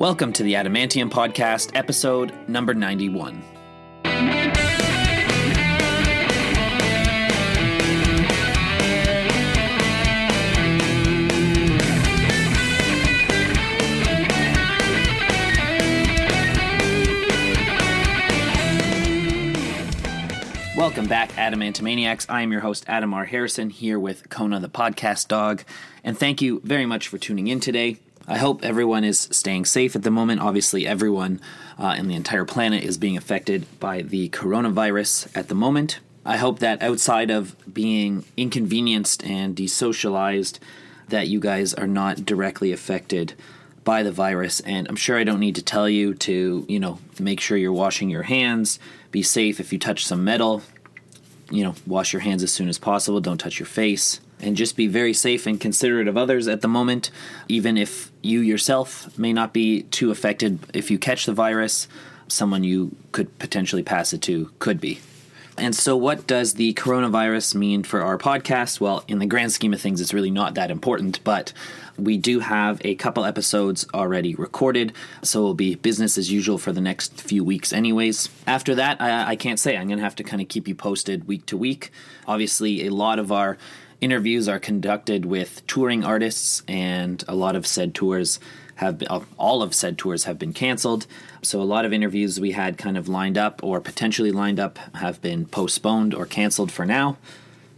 Welcome to the Adamantium Podcast, episode number 91. Welcome back, Adamantomaniacs. I am your host, Adam R. Harrison, here with Kona the podcast dog. And thank you very much for tuning in today. I hope everyone is staying safe at the moment. Obviously, everyone uh, in the entire planet is being affected by the coronavirus at the moment. I hope that outside of being inconvenienced and desocialized, that you guys are not directly affected by the virus. And I'm sure I don't need to tell you to, you know, make sure you're washing your hands, be safe if you touch some metal, you know, wash your hands as soon as possible, don't touch your face and just be very safe and considerate of others at the moment, even if you yourself may not be too affected. If you catch the virus, someone you could potentially pass it to could be. And so, what does the coronavirus mean for our podcast? Well, in the grand scheme of things, it's really not that important, but we do have a couple episodes already recorded, so it'll be business as usual for the next few weeks, anyways. After that, I, I can't say. I'm going to have to kind of keep you posted week to week. Obviously, a lot of our interviews are conducted with touring artists, and a lot of said tours have been, all of said tours have been canceled. So a lot of interviews we had kind of lined up or potentially lined up have been postponed or canceled for now.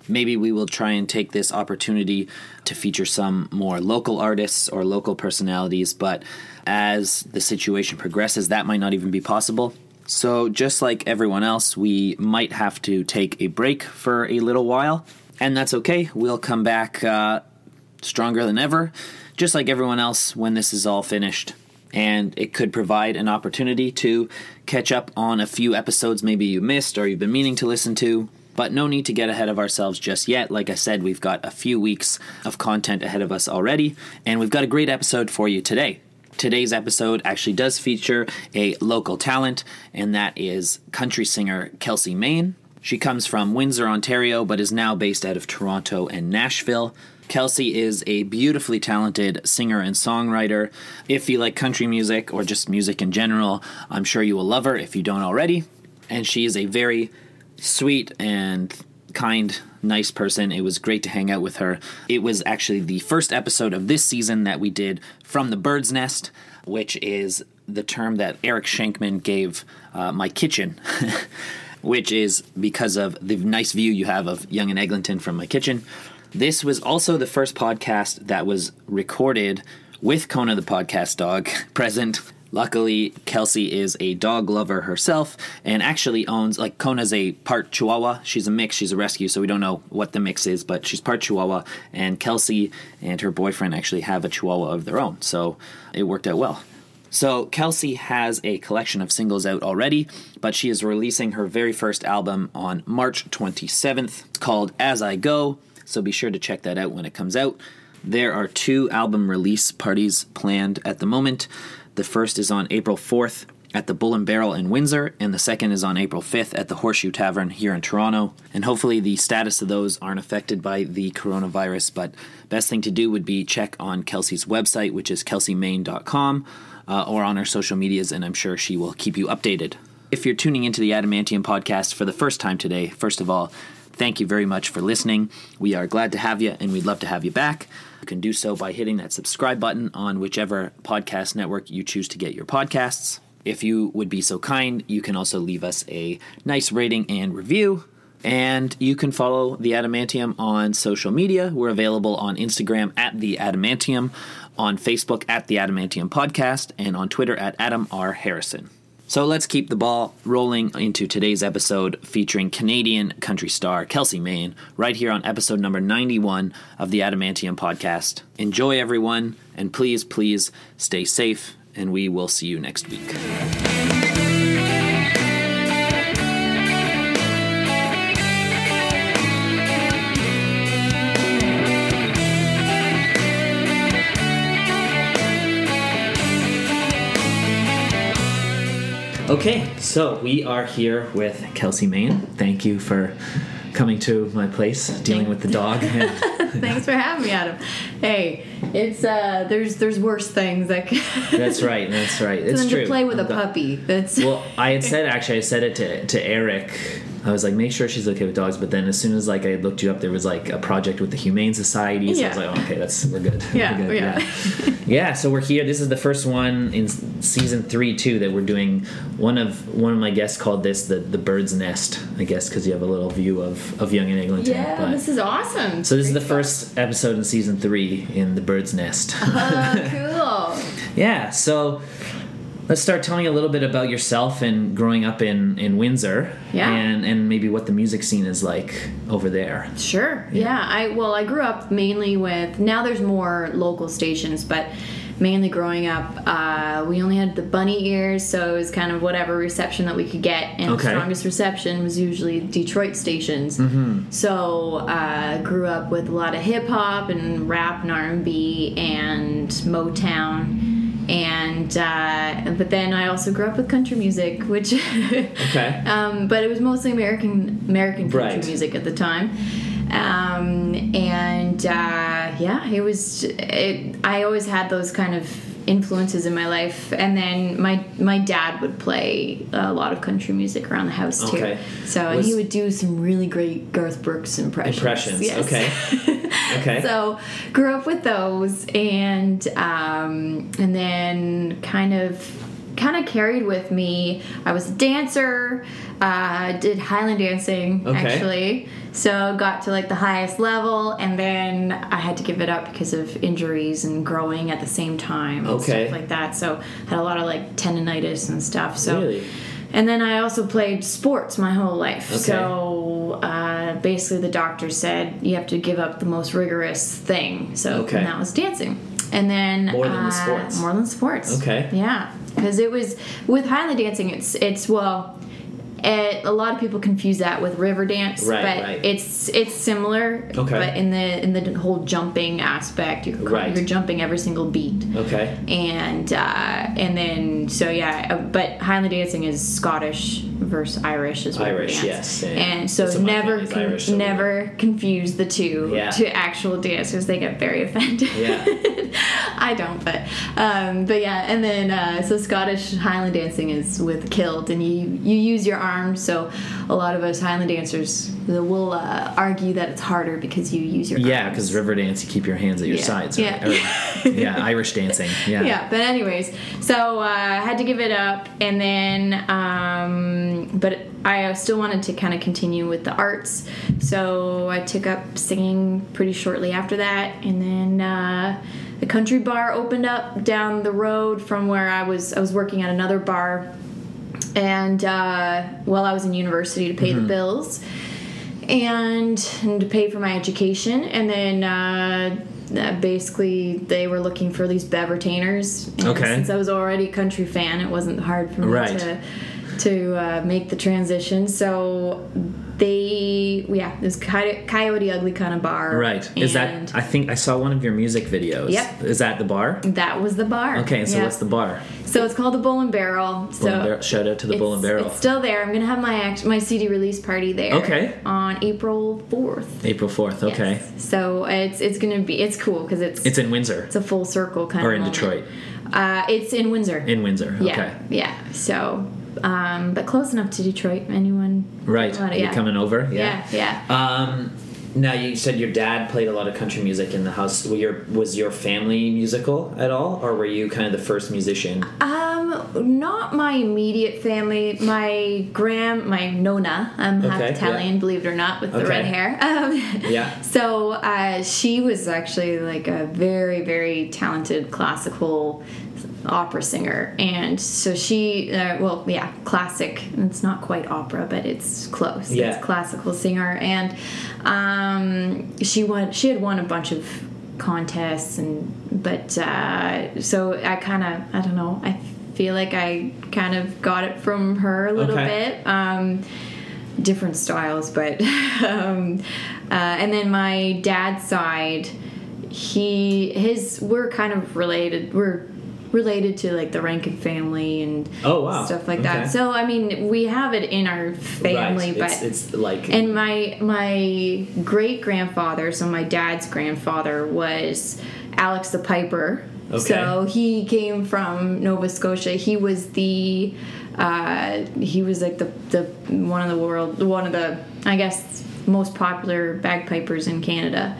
Maybe we will try and take this opportunity to feature some more local artists or local personalities, but as the situation progresses, that might not even be possible. So, just like everyone else, we might have to take a break for a little while and that's okay. We'll come back uh, stronger than ever, just like everyone else when this is all finished. And it could provide an opportunity to catch up on a few episodes maybe you missed or you've been meaning to listen to. But no need to get ahead of ourselves just yet. Like I said, we've got a few weeks of content ahead of us already, and we've got a great episode for you today. Today's episode actually does feature a local talent, and that is country singer Kelsi Mayne. She comes from Windsor, Ontario, but is now based out of Toronto and Nashville. Kelsi is a beautifully talented singer and songwriter. If you like country music or just music in general, I'm sure you will love her if you don't already. And she is a very sweet and kind, nice person. It was great to hang out with her. It was actually the first episode of this season that we did from the bird's nest, which is the term that Eric Shankman gave uh, my kitchen. which is because of the nice view you have of Yonge and Eglinton from my kitchen. This was also the first podcast that was recorded with Kona the podcast dog present. Luckily, Kelsi is a dog lover herself and actually owns, like, Kona's a part Chihuahua. She's a mix, she's a rescue, so we don't know what the mix is, but she's part Chihuahua. And Kelsi and her boyfriend actually have a Chihuahua of their own, so it worked out well. So, Kelsi has a collection of singles out already, but she is releasing her very first album on March 27th. It's called As I Go, so be sure to check that out when it comes out. There are two album release parties planned at the moment. The first is on April 4th at the Bull and Barrel in Windsor, and the second is on April 5th at the Horseshoe Tavern here in Toronto. And hopefully, the status of those aren't affected by the coronavirus, but best thing to do would be check on Kelsi's website, which is kelsimayne.com uh, or on our social medias, and I'm sure she will keep you updated. If you're tuning into the Adamantium podcast for the first time today, first of all, thank you very much for listening. We are glad to have you, and we'd love to have you back. You can do so by hitting that subscribe button on whichever podcast network you choose to get your podcasts. If you would be so kind, you can also leave us a nice rating and review. And you can follow the Adamantium on social media. We're available on Instagram at the Adamantium, on Facebook at the Adamantium Podcast, and on Twitter at Adam R. Harrison. So let's keep the ball rolling into today's episode featuring Canadian country star Kelsi Mayne, right here on episode number 91 of the Adamantium Podcast. Enjoy, everyone, and please, please stay safe, and we will see you next week. Okay, so we are here with Kelsi Mayne. Thank you for coming to my place, dealing with the dog. Thanks for having me, Adam. Hey, it's uh, there's there's worse things that. Can that's right. That's right. It's true. to play with I'm a go- puppy. That's Well, I had said actually, I said it to to Eric. I was like, make sure she's okay with dogs. But then as soon as like I looked you up, there was like a project with the Humane Society. So I was like, oh, okay, that's we're good. Yeah, we're good. yeah. yeah. Yeah, So we're here. This is the first one in season three too that we're doing. One of one of my guests called this the the bird's nest. I guess because you have a little view of of Yonge and Eglinton. yeah, but- this is awesome. so this is the first episode in season three in the bird's nest. Oh, cool. Yeah, so let's start telling you a little bit about yourself and growing up in, in Windsor. Yeah. And, and maybe what the music scene is like over there. Sure. Yeah. I well, I grew up mainly with. Now there's more local stations, but mainly growing up, uh, we only had the bunny ears, so it was kind of whatever reception that we could get, and Okay. the strongest reception was usually Detroit stations. Mm-hmm. So uh, grew up with a lot of hip hop and rap and R and B and Motown. And uh, but then I also grew up with country music, which Okay. um, but it was mostly American American country Right. music at the time. Um, and uh, yeah, it was. It, I always had those kind of influences in my life, and then my my dad would play a lot of country music around the house too. Okay. So Was- he would do some really great Garth Brooks impressions. Impressions. Yes. Okay. Okay. so grew up with those, and um, and then kind of kind of carried with me. I was a dancer. Uh, did Highland dancing Okay. actually. So got to like the highest level, and then I had to give it up because of injuries and growing at the same time and Okay. stuff like that. So had a lot of like tendonitis and stuff. So. Really? And then I also played sports my whole life. Okay. So uh, basically, the doctor said you have to give up the most rigorous thing. So Okay. and that was dancing. And then More than the uh, sports. More than sports. Okay. Yeah, because it was with Highland dancing. It's it's well. It, a lot of people confuse that with river dance, Right, but right. it's it's similar. Okay. But in the in the whole jumping aspect, you're, Right. you're jumping every single beat Okay. and uh, and then so yeah, uh, but Highland dancing is Scottish versus Irish as well. Irish, dance. yes, yeah. And so never con- Irish, so never confuse the two Yeah. to actual dancers. They get very offended. Yeah. I don't, but um, but yeah, and then uh, so Scottish Highland dancing is with kilt, and you you use your arms. So a lot of us Highland dancers will uh, argue that it's harder because you use your Yeah, because river dance, you keep your hands at your Yeah. sides. Right? Yeah. Or- yeah, Irish dancing. Yeah. yeah but anyways so uh, i had to give it up and then um, but i still wanted to kind of continue with the arts so i took up singing pretty shortly after that and then uh, the country bar opened up down the road from where i was i was working at another bar and uh, while i was in university to pay the bills and, and to pay for my education. And then uh, uh, basically they were looking for these bev retainers. And Okay. Since I was already a country fan, it wasn't hard for me Right. to to uh, make the transition. So they, yeah, it was Coyote, Coyote Ugly kind of bar. Right. Is that? I think I saw one of your music videos. Yep. Is that the bar? that was the bar. Okay. So Yeah. what's the bar? So it's called the Bull and Barrel. So Bull and Barrel- Shout out to the Bull and Barrel. It's still there. I'm gonna have my act, my CD release party there. Okay. On April fourth. April fourth. Okay. Yes. So it's it's gonna be it's cool because it's It's in Windsor it's a full circle kind or of Or in moment. Detroit. Uh, it's in Windsor. In Windsor. yeah, Okay. yeah. So, um, but close enough to Detroit. Anyone? Right. you yeah. coming over? Yeah, yeah. Um, now you said your dad played a lot of country music in the house. Were your, was your family musical at all, or were you kind of the first musician? Um, not my immediate family. My grand, my nona. I'm half Okay, Italian, yeah. believe it or not, with the red hair. Um, Yeah. So uh, she was actually like a very, very talented classical opera singer, and so she, uh, well, yeah, classic. It's not quite opera, but it's close. Yeah. It's classical singer, and um, she won. She had won a bunch of contests, and but uh, so I kind of, I don't know, I feel like I kind of got it from her a little Okay. bit. Um, different styles, but um, uh, and then my dad's side, he his we're kind of related. We're related to like the Rankin family and Oh, wow. stuff like Okay. that. So I mean, we have it in our family, right. but it's, it's like and my my great grandfather, so my dad's grandfather was Alex the Piper. Okay. So he came from Nova Scotia. He was the uh, he was like the the one of the world one of the I guess most popular bagpipers in Canada.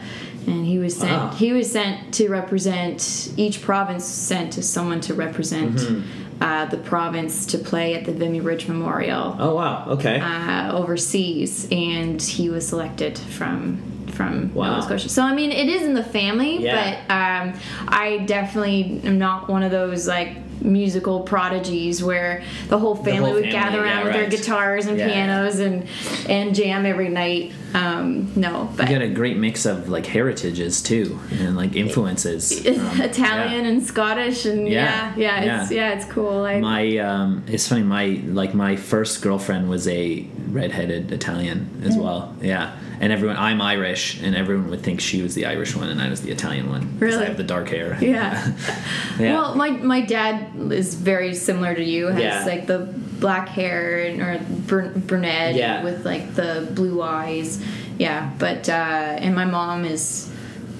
And he was sent. Wow. He was sent to represent each province. Sent to someone to represent Mm-hmm. uh, the province to play at the Vimy Ridge Memorial oh wow okay uh, overseas, and he was selected from from Wow. Nova Scotia. So I mean, it is in the family, Yeah. but um, I definitely am not one of those like musical prodigies where the whole family whole would family, gather around yeah, with their guitars and yeah. pianos and and jam every night. Um, no, but you got a great mix of like heritages too and like influences Um, Italian yeah. and Scottish and Yeah, yeah, yeah, it's yeah. it's cool. I, my um it's funny my like my first girlfriend was a redheaded italian Mm. as well yeah and everyone i'm irish and everyone would think she was the irish one and i was the italian one Really? i have the dark hair Yeah. yeah Well, my my dad is very similar to you. Has Yeah. like the black hair and or brun- brunette Yeah. with like the blue eyes. Yeah, but uh, and my mom is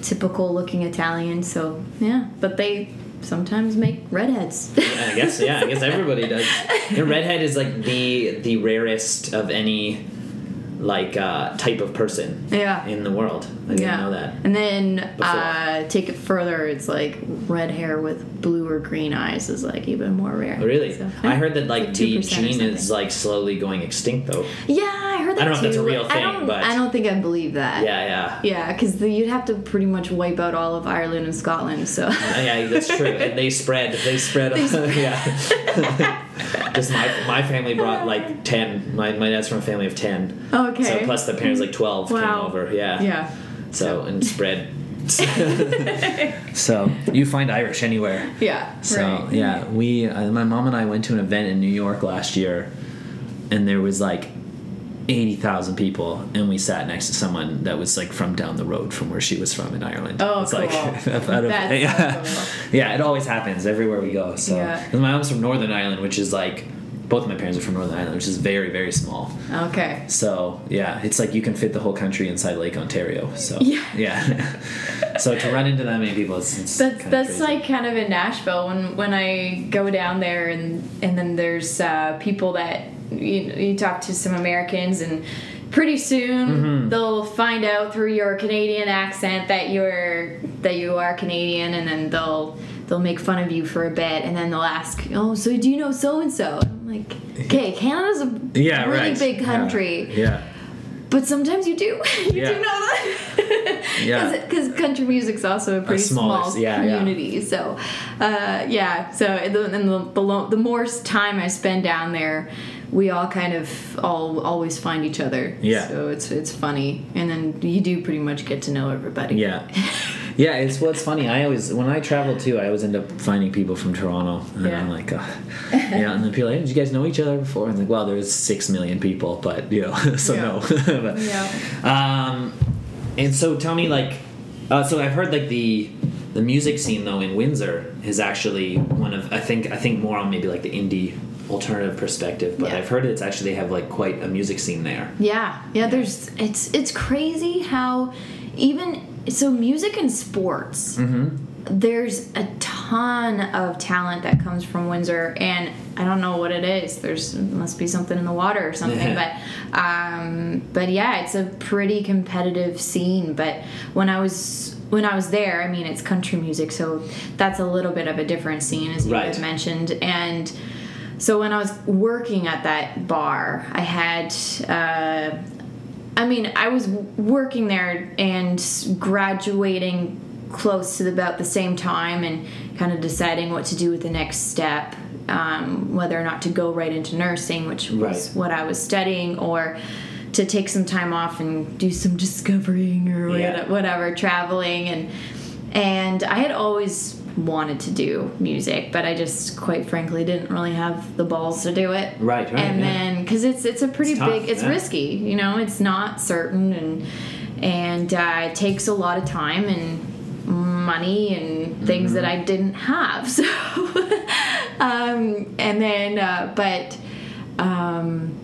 typical looking Italian. So yeah, but they sometimes make redheads. I guess yeah. I guess everybody does. Know, redhead is like the the rarest of any like uh, type of person yeah. in the world. I didn't yeah. know that. And then uh, take it further. It's like red hair with blue or green eyes is like even more rare. Really, So, I heard that like like the gene is like slowly going extinct though. Yeah, I heard that I don't know if that's a real I thing, don't, but- I don't think I believe that. Yeah, yeah. Yeah, because you'd have to pretty much wipe out all of Ireland and Scotland. So yeah, that's true. And they spread. They spread. yeah. Just my my family brought like ten. My my dad's from a family of ten. okay. So plus the parents like twelve Wow. came over. Yeah. yeah, So and spread. so you find Irish anywhere. yeah. So right. yeah, we uh, my mom and I went to an event in New York last year, and there was like eighty thousand people, and we sat next to someone that was like from down the road from where she was from in Ireland. Oh, it's cool. like out of- yeah, so yeah, it always happens everywhere we go. So Yeah. my mom's from Northern Ireland, which is like both my parents are from Northern Ireland, which is very very small. Okay. So yeah, it's like you can fit the whole country inside Lake Ontario. So Yeah. yeah. so to run into that many people, it's, it's That's that's crazy. like kind of in Nashville when when I go down there and and then there's uh, people that you you talk to some Americans and pretty soon Mm-hmm. they'll find out through your Canadian accent that you're that you are Canadian and then they'll they'll make fun of you for a bit and then they'll ask oh so do you know so and so I'm like okay Canada's a yeah, really right. big country yeah. but sometimes you do you Yeah. do know that Yeah. because country music's also a pretty smaller- small yeah, yeah. community so uh, yeah so and the, and the, the, the more time i spend down there we all kind of all always find each other Yeah. so it's it's funny and then you do pretty much get to know everybody Yeah. Yeah, it's what's funny. I always when I travel too, I always end up finding people from Toronto, and Yeah. I'm like, uh, yeah. And then people are like, did you guys know each other before? And I'm like, well, there's six million people, but you know, so Yeah. no. but, yeah Um, and so tell me, like, uh, so I've heard like the the music scene though in Windsor is actually one of I think I think more on maybe like the indie alternative perspective, but Yeah. I've heard it's actually they have like quite a music scene there. Yeah, yeah. There's it's it's crazy how even so music and sports. There's a ton of talent that comes from Windsor, and I don't know what it is. There's must be something in the water or something, but um, but yeah, it's a pretty competitive scene. But when I was when I was there, I mean, it's country music, so that's a little bit of a different scene, as you Right. guys mentioned, and. So when I was working at that bar, I had uh, I mean, I was working there and graduating close to about the same time and kind of deciding what to do with the next step, um, whether or not to go right into nursing, which was Right. what I was studying, or to take some time off and do some discovering or Yeah. whatever, traveling and and I had always wanted to do music, but I just quite frankly didn't really have the balls to do it. Right, right, And yeah. then because it's it's a pretty It's tough, big, it's yeah. risky, you know, it's not certain and and uh, it takes a lot of time and money and things that Mm-hmm. I didn't have. So um, and then, uh, but um,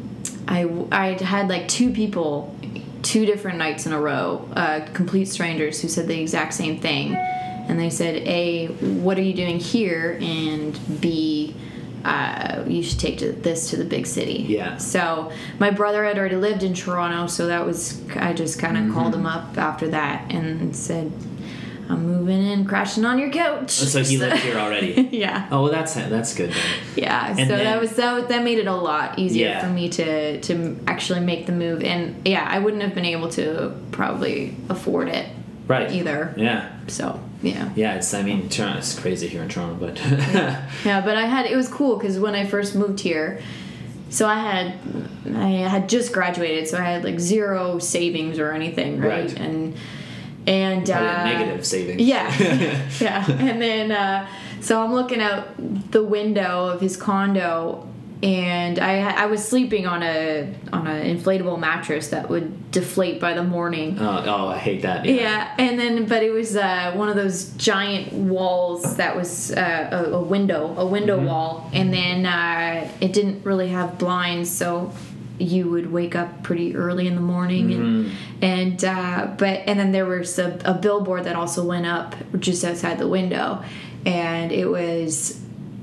I I had like two people, two different nights in a row, uh, complete strangers who said the exact same thing, and they said, "A, what are you doing here?" and B. Uh, you should take to this to the big city. Yeah. So my brother had already lived in Toronto, so that was I just kind of called him up after that and said, "I'm moving in, crashing on your couch." So he lived here already. yeah. Oh, well, that's that's good. Then. Yeah, so then- that was that, that made it a lot easier Yeah. for me to to actually make the move, and yeah, I wouldn't have been able to probably afford it Right. either. Yeah. So yeah, Yeah. It's. I mean, Toronto. It's crazy here in Toronto, but. yeah, but I had it was cool because when I first moved here, so I had I had just graduated, so I had like zero savings or anything, right? Right. And and uh, negative savings. Yeah, yeah. And then, uh, so I'm looking out the window of his condo, and I I was sleeping on a on an inflatable mattress that would deflate by the morning. Oh, oh, I hate that. Yeah, and then but it was uh, one of those giant walls that was uh, a, a window, a window wall, and then uh, it didn't really have blinds, so you would wake up pretty early in the morning, and and uh, but and then there was a, a billboard that also went up just outside the window, and it was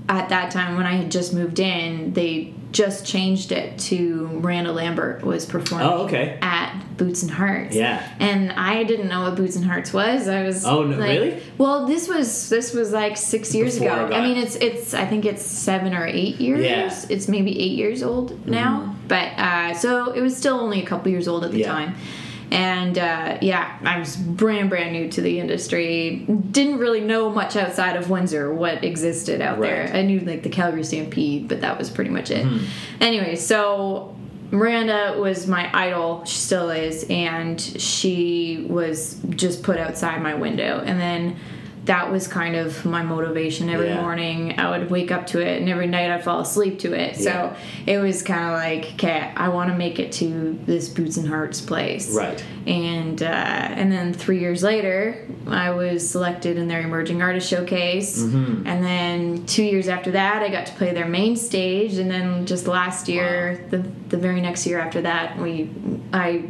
at that time when I had just moved in, they just changed it to Miranda Lambert was performing Oh, okay. at Boots and Hearts. Yeah. And I didn't know what Boots and Hearts was. I was Oh, no, like- really? Well, this was this was like six years Before ago. I I mean, it's it's I think it's seven or eight years. Yeah. Mm-hmm. It's maybe eight years old now. But uh, so it was still only a couple years old at the Yeah. time. And uh, yeah, I was brand brand new to the industry. Didn't really know much outside of Windsor what existed out there. I knew like the Calgary Stampede, but that was pretty much it. Hmm. Anyway, so Miranda was my idol. She still is, and she was just put outside my window, and then that was kind of my motivation every Yeah. morning. I would wake up to it, and every night I'd fall asleep to it. So it was kind of like, okay, I want to make it to this Boots and Hearts place, Right. and uh, and then three years later, I was selected in their emerging artist showcase, Mm-hmm. and then two years after that, I got to play their main stage, and then just last year, the the very next year after that, we I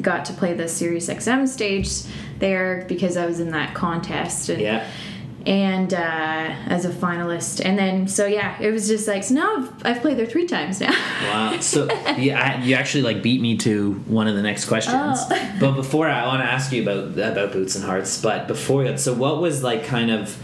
got to play the Sirius XM stage there because I was in that contest, and Yeah. and uh, as a finalist, and then so yeah, it was just like so now I've, I've played there three times now. Wow. So yeah, I, you actually like beat me to one of the next questions. Oh. But before I want to ask you about about Boots and Hearts. But before that, so what was like kind of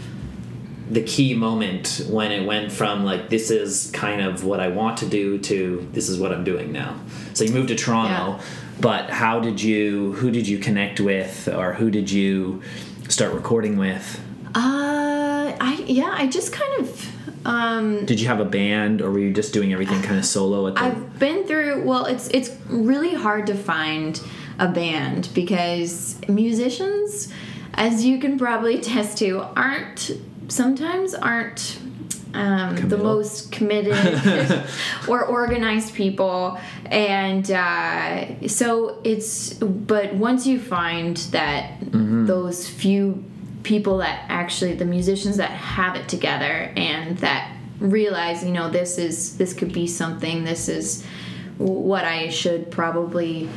the key moment when it went from like this is kind of what I want to do to this is what I'm doing now. So you moved to Toronto, Yeah. But how did you who did you connect with or who did you start recording with? Uh, I yeah, I just kind of um Did you have a band or were you just doing everything kind of solo at the I've been through. Well, it's it's really hard to find a band because musicians, as you can probably attest to, aren't sometimes aren't um, the most committed or organized people, and uh, so it's. But once you find that those few people that actually the musicians that have it together and that realize you know this is this could be something this is what i should probably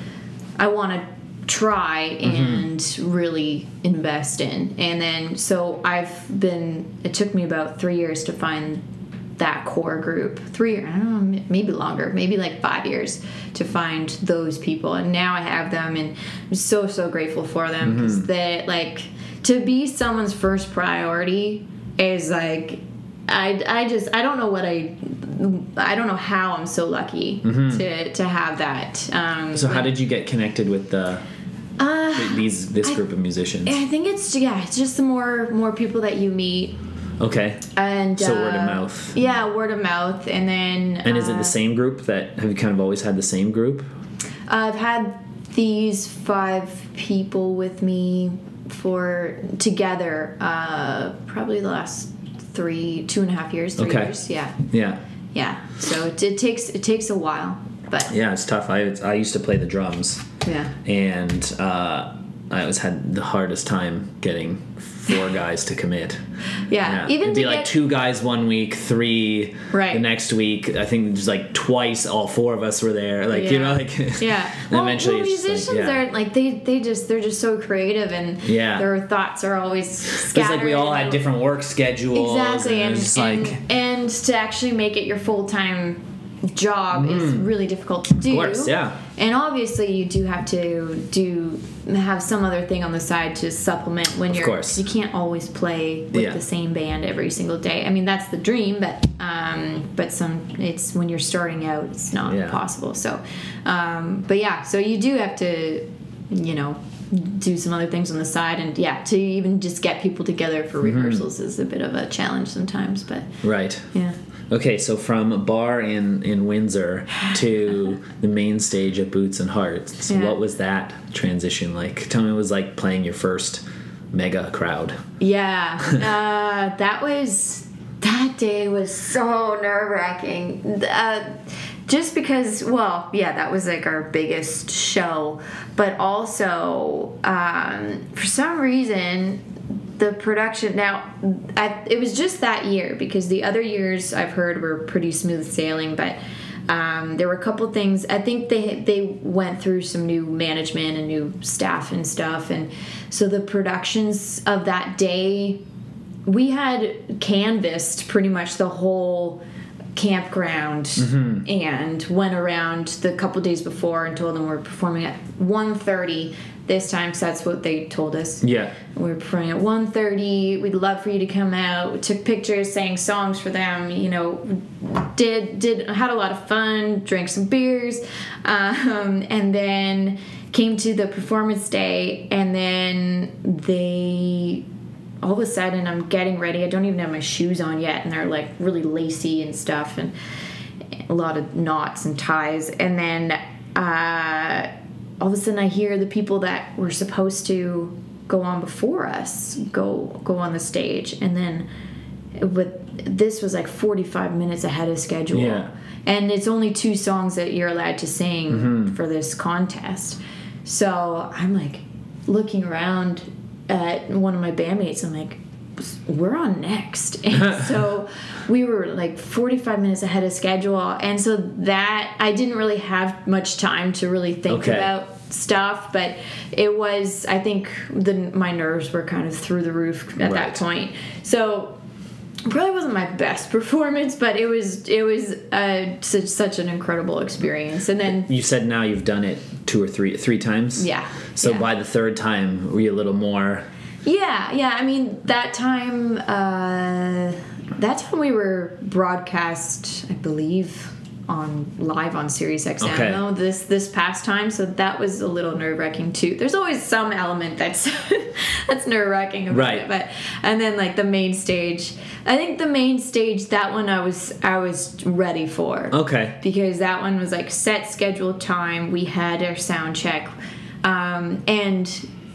i want to try mm-hmm. and really invest in. And then so i've been it took me about three years to find that core group. Three i don't know maybe longer maybe like five years to find those people. And now i have them and i'm so so grateful for them mm-hmm. because they like to be someone's first priority is like I, I just I don't know what I I don't know how I'm so lucky mm-hmm. to to have that. Um, So how did you get connected with the uh, these this group of musicians? I think it's yeah, it's just the more more people that you meet Okay. and So word of uh, mouth. Yeah, word of mouth, and then And is it uh, the same group that have you kind of always had the same group? I've had these five people with me for together uh, probably the last three two and a half years three Okay. years yeah Yeah. yeah so it, it takes it takes a while but Yeah, it's tough. I I used to play the drums yeah and uh I always had the hardest time getting four guys to commit. Yeah, even it'd be like get- two guys one week, three Right. the next week. I think just like twice, all four of us were there. Like you know, like Yeah. and well, eventually well, just like, musicians yeah. are like they they just they're just so creative and Yeah. their thoughts are always It's like we all had different work schedules. exactly and, and, and, like and to actually make it your full time job is really difficult to do. Mm. course, yeah. And obviously you do have to do have some other thing on the side to supplement when you're Of course. you can't always play with Yeah. the same band every single day. I mean that's the dream, but um but some it's when you're starting out it's not Yeah. possible. So um but yeah, so you do have to you know do some other things on the side and yeah to even just get people together for Mm-hmm. rehearsals is a bit of a challenge sometimes but right. yeah Okay, so from a bar in in Windsor to the main stage at Boots and Hearts, Yeah. what was that transition like? Tell me, it was like playing your first mega crowd. yeah uh, that was that day was so nerve-wracking uh, just because well yeah that was like our biggest show but also um, for some reason the production now I, it was just that year because the other years i've heard were pretty smooth sailing but um, there were a couple things i think they they went through some new management and new staff and stuff and so the productions of that day we had canvassed pretty much the whole campground and went around the couple days before and told them we're performing at 1.30 this time because that's what they told us Yeah. we were performing at 1.30 we'd love for you to come out we took pictures sang songs for them you know did did had a lot of fun drank some beers um, and then came to the performance day and then they all of a sudden I'm getting ready. I don't even have my shoes on yet, and they're like really lacy and stuff, and a lot of knots and ties. And then uh, all of a sudden I hear the people that were supposed to go on before us go go on the stage, and then with this was like 45 minutes ahead of schedule. Yeah. And it's only two songs that you're allowed to sing mm-hmm. for this contest. So I'm like looking around at one of my bandmates. I'm like, we're on next. And so we were like 45 minutes ahead of schedule. And so that, I didn't really have much time to really think Okay. about stuff, but it was, I think the my nerves were kind of through the roof at Right. that point. So probably wasn't my best performance, but it was it was uh, such such an incredible experience. And then You said now you've done it two or three three times. Yeah, So yeah. by the third time, were you a little more? Yeah, yeah. I mean that time uh, that time we were broadcast, I believe. On live on Sirius XM Okay. though this this past time, so that was a little nerve wracking too. There's always some element that's that's nerve wracking about Right. it, but and then like the main stage, I think the main stage that one I was I was ready for. Okay. because that one was like set scheduled time. We had our sound check, um, and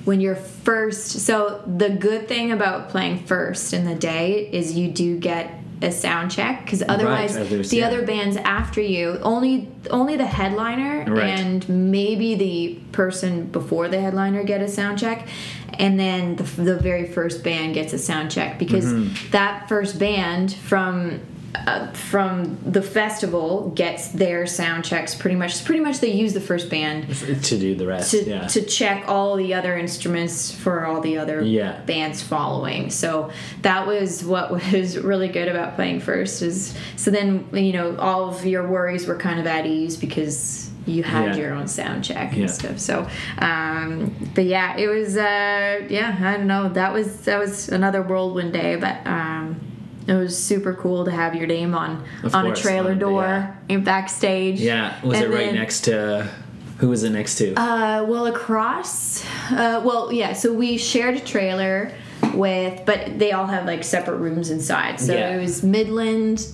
when you're first, so the good thing about playing first in the day is you do get a sound check because otherwise others, the yeah. other bands after you only only the headliner Right. and maybe the person before the headliner get a sound check and then the, the very first band gets a sound check because Mm-hmm. that first band from uh, from the festival gets their sound checks pretty much pretty much they use the first band To do the rest. to, yeah. to check all the other instruments for all the other Yeah. bands following. So that was what was really good about playing first is so then you know all of your worries were kind of at ease because you had Yeah. your own sound check Yeah. and stuff. So um but yeah, it was uh yeah, I don't know. That was that was another whirlwind day, but um it was super cool to have your name on Of on course, a trailer on- door yeah. and backstage. yeah. Was And it right then- next to? Who was it next to? uh, well, across. Uh, well, yeah. So we shared a trailer with, but they all have like separate rooms inside. So Yeah. it was Midland,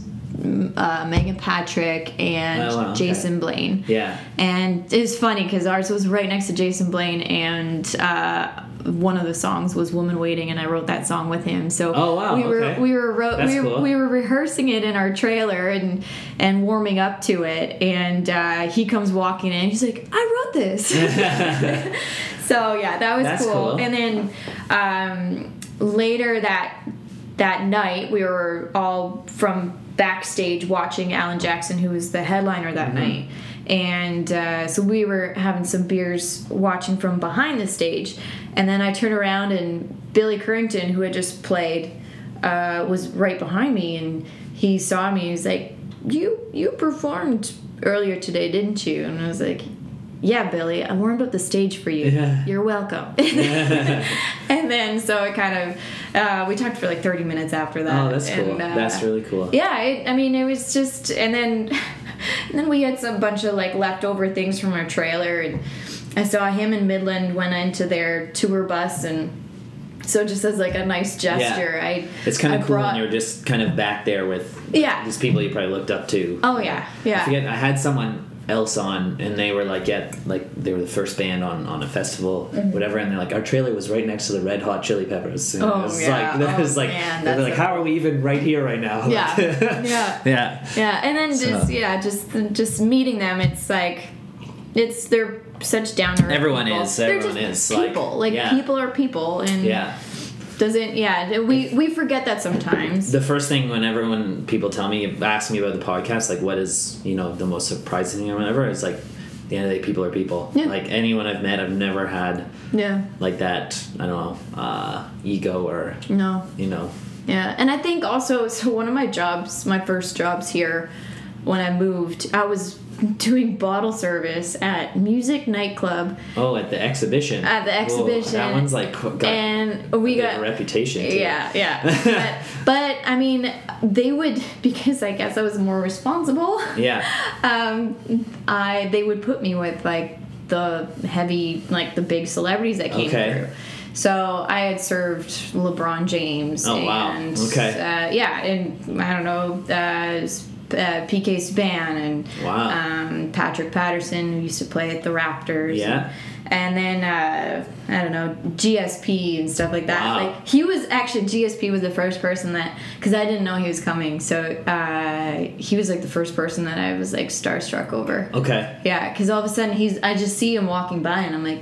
uh, Meghan Patrick, and Oh, wow, okay. Jason Blaine. yeah. And it was funny because ours was right next to Jason Blaine, and uh, one of the songs was "Woman Waiting," and I wrote that song with him. So Oh, wow, we were okay. we were wrote, we, cool. we were rehearsing it in our trailer and and warming up to it, and uh, he comes walking in. He's like, "I wrote this." so yeah, that was cool. cool. And then um, later that that night, we were all from backstage watching Alan Jackson, who was the headliner that Mm-hmm. night. And uh, so we were having some beers watching from behind the stage. And then I turned around and Billy Currington, who had just played, uh, was right behind me. And he saw me. He was like, "You you performed earlier today, didn't you?" And I was like, "Yeah, Billy, I warmed up the stage for you. Yeah. You're welcome." and then so it kind of uh, we talked for like 30 minutes after that. Oh, that's cool. Uh, That's really cool. yeah, it, I mean, it was just, and then, and then we had some bunch of like leftover things from our trailer, and I saw him and Midland went into their tour bus, and so just as like a nice gesture, I It's kind of cool brought- when you're just kind of back there with Yeah. these people you probably looked up to. Oh yeah, yeah. I forget. I had someone else on, and they were like, yeah, like they were the first band on on a festival, Mm-hmm. whatever. And they're like, our trailer was right next to the Red Hot Chili Peppers. And Oh, it was yeah. like, that Oh, was like, man, they're like, so how are we even right here right now? Yeah. Yeah. yeah. Yeah, and then just So- yeah, just just meeting them, it's like it's they're such down to earth. Everyone people. is, They're everyone is, like, people. Like, yeah. people are people, and Yeah. Doesn't yeah. We we forget that sometimes. The first thing whenever when people tell me, ask me about the podcast, like what is you know the most surprising thing or whatever, it's like at the end of the day, people are people. Yeah. Like anyone I've met, I've never had yeah. like that. I don't know uh, ego or No. you know. Yeah, and I think also so one of my jobs, my first jobs here, when I moved, I was doing bottle service at Muzik Nightclub, Oh, at the exhibition. At the Whoa, exhibition. that one's like got and we got a reputation. Too. Yeah, yeah. but, but I mean, they would because I guess I was more responsible. Yeah. Um, I they would put me with like the heavy, like the big celebrities that came Okay. through. So I had served LeBron James. Oh, wow. and, Okay. Uh, yeah, and I don't know. Uh, uh, PK Subban and Wow. um, Patrick Patterson who used to play at the Raptors. Yeah. And then uh, I don't know GSP and stuff like that. Wow. Like he was actually GSP was the first person that because I didn't know he was coming, so uh, he was like the first person that I was like starstruck over. Okay. Yeah, because all of a sudden he's I just see him walking by and I'm like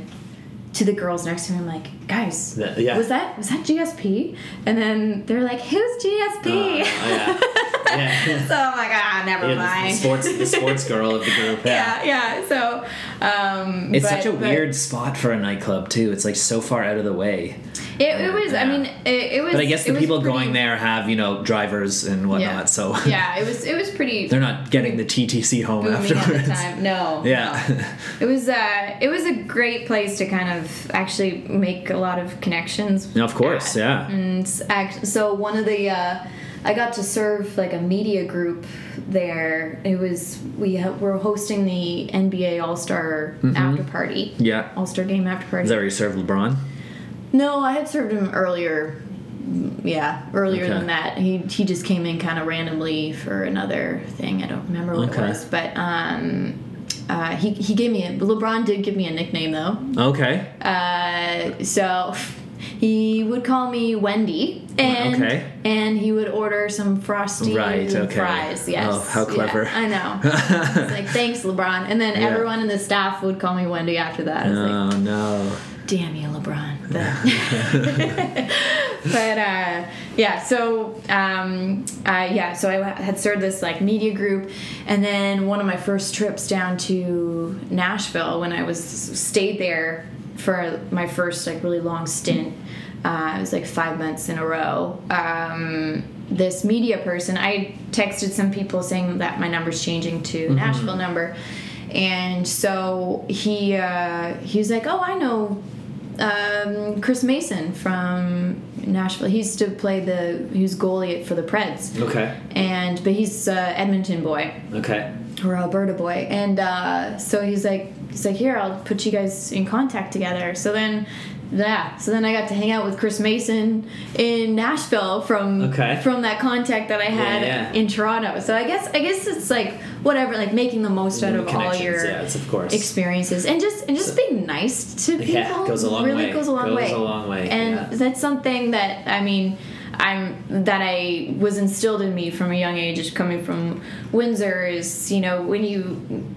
to the girls next to me I'm like guys yeah. was that was that GSP and then they're like who's GSP Oh, yeah. Yeah. so I'm like ah never Yeah, the, the mind sports, the sports girl of the group. yeah yeah so um It's but- such a but- weird spot for a nightclub too. It's like so far out of the way. It, it was I mean it, it was But I guess the people pretty- going there have you know drivers and whatnot, yeah so yeah it was it was pretty they're not getting the TTC home afterwards. no Yeah. no. It was uh, it was a great place to kind of actually make a lot of connections. of course, at. yeah. And act, so one of the uh, I got to serve like a media group there. It was we ha- were hosting the NBA All Star after party. Mm-hmm. Yeah. All Star game after party. Is that where you served LeBron? No, I had served him earlier. Yeah, earlier Okay. than that. He he just came in kind of randomly for another thing. I don't remember what Okay. it was, but um, uh, he he gave me a LeBron did give me a nickname though. Okay. Uh, so he would call me Wendy, and Okay. and he would order some frosty Right, okay. fries. Yes, Oh, how Yeah, clever. I know. Like thanks, LeBron, and then Yeah. everyone in the staff would call me Wendy after that. I was like, Oh no. Damn you lebron. But, but uh, yeah so um, uh, yeah so i had served this like media group and then one of my first trips down to nashville when i was stayed there for my first like really long stint uh, it was like five months in a row. Um, this media person i texted some people saying that my number's changing to nashville number. And so he uh, he was like, "Oh, I know um, Chris Mason from Nashville. He used to play the he was goalie for the Preds, Okay. and but he's uh, Edmonton boy Okay. or Alberta boy, and uh, so he's like he's like here I'll put you guys in contact together. So then. Yeah, so then I got to hang out with Chris Mason in Nashville from Okay. from that contact that I had yeah. in Toronto. So I guess I guess it's like whatever, like making the most out of all your yeah, it's of course. experiences and just and just being nice to people Yeah, goes a long really way. goes a long Goes way a long way, and yeah. that's something that i mean i'm that i was instilled in me from a young age just coming from windsor is you know when you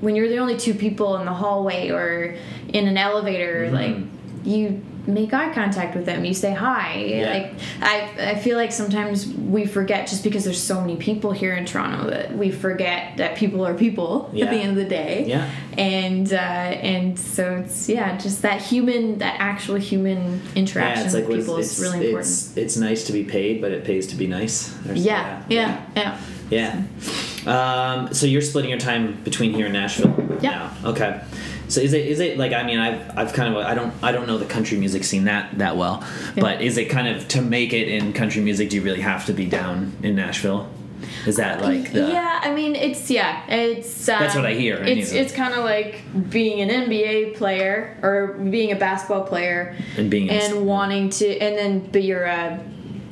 when you're the only two people in the hallway or in an elevator Mm-hmm. like you make eye contact with them you say hi Yeah. like I, I feel like sometimes we forget just because there's so many people here in toronto that we forget that people are people Yeah. at the end of the day Yeah. and uh, and so it's yeah just that human that actual human interaction Yeah, it's like with people it's, is really important It's, it's nice to be paid, but it pays to be nice. Or- yeah yeah yeah Yeah. Um, so you're splitting your time between here and Nashville. Yeah. Now. Okay. So is it is it like I mean I've I've kind of I don't I don't know the country music scene that that well, Yeah. but is it kind of to make it in country music? Do you really have to be down in Nashville? Is that like the yeah, I mean it's yeah, it's um, That's what I hear, It's anyway. it's kind of like being an NBA player or being a basketball player and being in- and wanting to, and then but you're a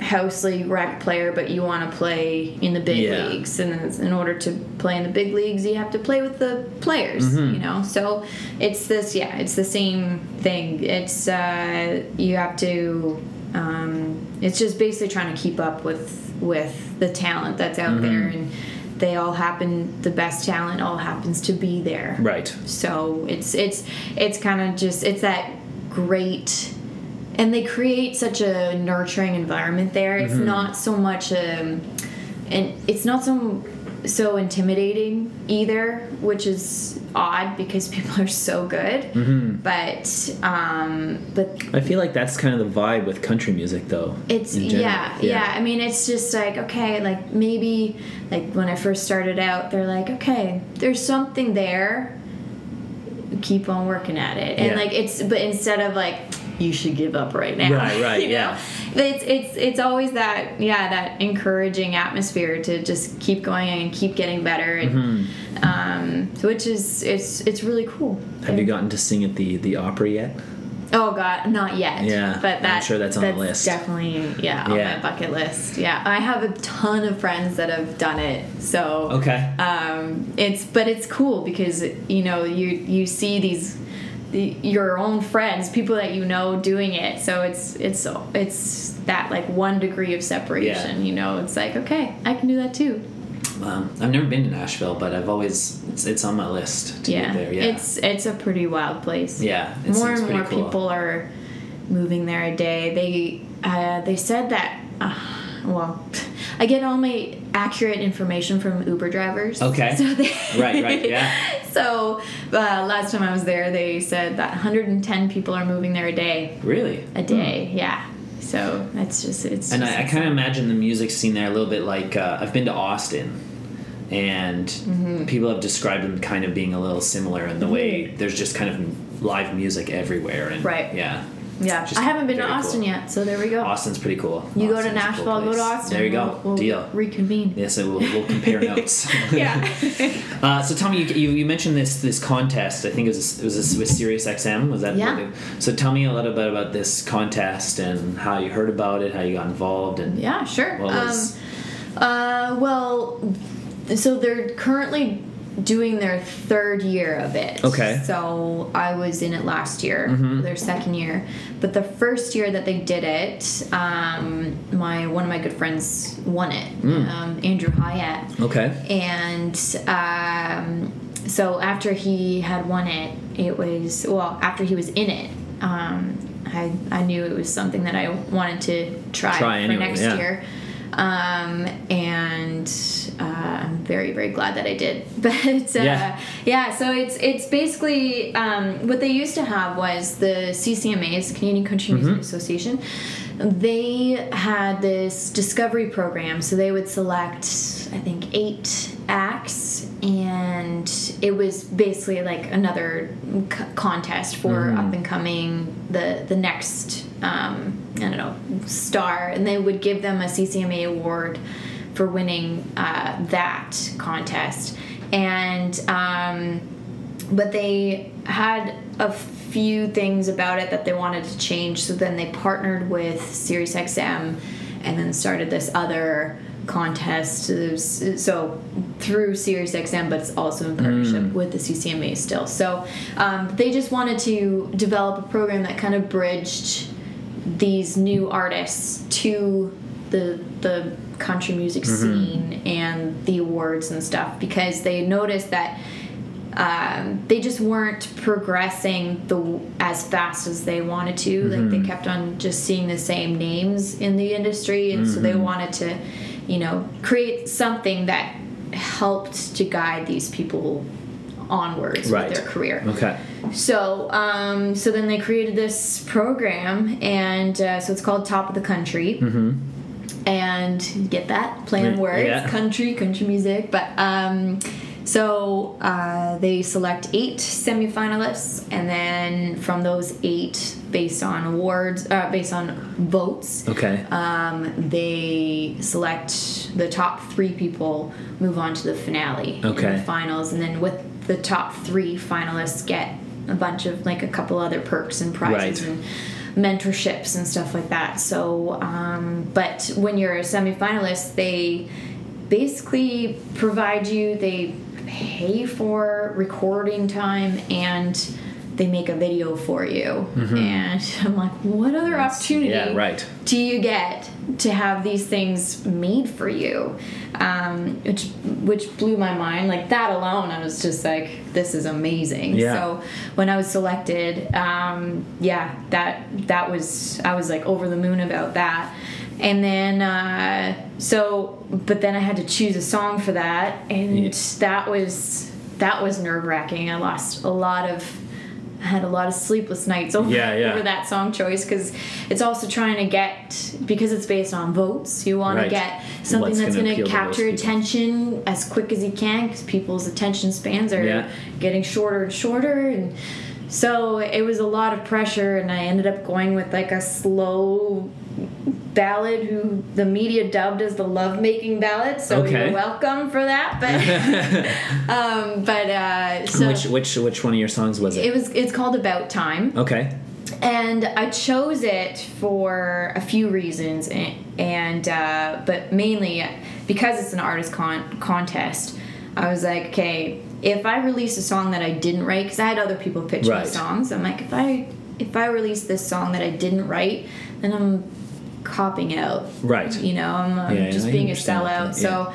house league rec player, but you want to play in the big Yeah. leagues, and in order to play in the big leagues, you have to play with the players, Mm-hmm. you know. So it's this, yeah, it's the same thing. It's uh, you have to. Um, it's just basically trying to keep up with with the talent that's out Mm-hmm. there, and they all happen. The best talent all happens to be there. right. So it's it's it's kind of just it's that great and they create such a nurturing environment there. It's Mm-hmm. not so much um and it's not so so intimidating either, which is odd because people are so good. Mm-hmm. But um but I feel like that's kind of the vibe with country music though. it's general. yeah, yeah i mean it's just like okay like maybe like when i first started out they're like okay there's something there keep on working at it and Yeah. like it's but instead of like you should give up right now Right, right, you know? yeah. It's it's it's always that yeah that encouraging atmosphere to just keep going and keep getting better and Mm-hmm. um which is it's it's really cool Have you gotten to sing at the the Opry yet? Oh God, not yet. Yeah, but I'm that, sure that's on the list. Definitely, yeah, on Yeah. my bucket list. Yeah, I have a ton of friends that have done it. So Okay. um, it's but it's cool because you know you you see these the, your own friends, people that you know doing it. So it's it's it's that like one degree of separation. You know, it's like okay, I can do that too. Um, I've never been to Nashville, but I've always it's, it's on my list to yeah. get there. Yeah. it's it's a pretty wild place. yeah. More and more cool. people are moving there a day. They uh, they said that. Uh, well, I get all my accurate information from Uber drivers. Okay. So they, Right, right, yeah. So uh, last time I was there, they said that 110 people are moving there a day. Really. A day, yeah. So that's just it's. And just I, I kind of imagine the music scene there a little bit like uh, I've been to Austin, and Mm-hmm. people have described them kind of being a little similar in the way there's just kind of live music everywhere. And Right. Yeah. Yeah. I haven't been to Austin cool. yet, so there we go. Austin's pretty cool. You go to Austin's a cool Nashville, I'll go to Austin. There you go. We'll, we'll Deal. Reconvene. Yeah, so we'll, we'll compare notes. Yeah. Uh, so tell me, you, you, you mentioned this this contest. I think it was it was with Sirius XM. Was that? Yeah. So tell me a little bit about this contest and how you heard about it, how you got involved, and Yeah, sure. was. Um, uh, well, so they're currently doing their third year of it. Okay. So I was in it last year, Mhm. their second year, but the first year that they did it, um, my one of my good friends won it, Mm. um, Andrew Hyatt okay. and um, so after he had won it, it was well after he was in it. Um, I I knew it was something that I wanted to try, Try for anyway, next yeah. year, um, and uh, I'm very very glad that I did. But uh, Yeah. yeah. so it's it's basically um, what they used to have was the CCMA, CCMA's Canadian Country Music Mm-hmm. Association. They had this discovery program, so they would select I think eight acts, and it was basically like another c- contest for Mhm. up and coming the the next um, I don't know star, and they would give them a CCMA award for winning uh, that contest, and um, but they had a few things about it that they wanted to change. So then they partnered with SiriusXM and then started this other contest. So through SiriusXM but it's also in partnership with the CCMA still. So um, they just wanted to develop a program that kind of bridged these new artists to the the country music scene and the awards and stuff because they noticed that um, they just weren't progressing the as fast as they wanted to. Like Mm-hmm. they kept on just seeing the same names in the industry, and so Mm-hmm. they wanted to, you know, create something that helped to guide these people onwards Right. with their career. Okay. So, um, so then they created this program, and uh, so it's called Top of the Country. Mm-hmm. And get that play on words, Yeah. country, country music. But um, so uh, they select eight semifinalists, and then from those eight, based on awards, uh, based on votes, Okay. um, they select the top three people move on to the finale in Okay. the finals and then with the top three finalists get a bunch of like a couple other perks and prizes Right. and mentorships and stuff like that so um, but when you're a semifinalist they basically provide you they pay for recording time and they make a video for you and i'm like what other opportunity Mm-hmm. yeah, right. do you get to have these things made for you um, which which blew my mind like that alone i was just like this is amazing Yeah. so when i was selected um, yeah that that was i was like over the moon about that and then uh, so but then i had to choose a song for that and Yeah. that was that was nerve-wracking i lost a lot of I had a lot of sleepless nights over, Yeah, yeah. over that song choice because it's also trying to get because it's based on votes. You want Right. to get something What's that's going to capture attention as quick as you can because people's attention spans are getting shorter and shorter and so it was a lot of pressure and I ended up going with like a slow ballad who the media dubbed as the love making ballad so Okay. you're welcome for that but um but uh so which which which one of your songs was it? it was it's called about time okay. and I chose it for a few reasons, and, uh, but mainly because it's an artist con- contest. I was like, okay, if I release a song that I didn't write, because I had other people pitch Right. me songs, I'm like, if I if I release this song that I didn't write, then I'm copping out. Right. You know, I'm, I'm Yeah, just I being a sellout. that, So.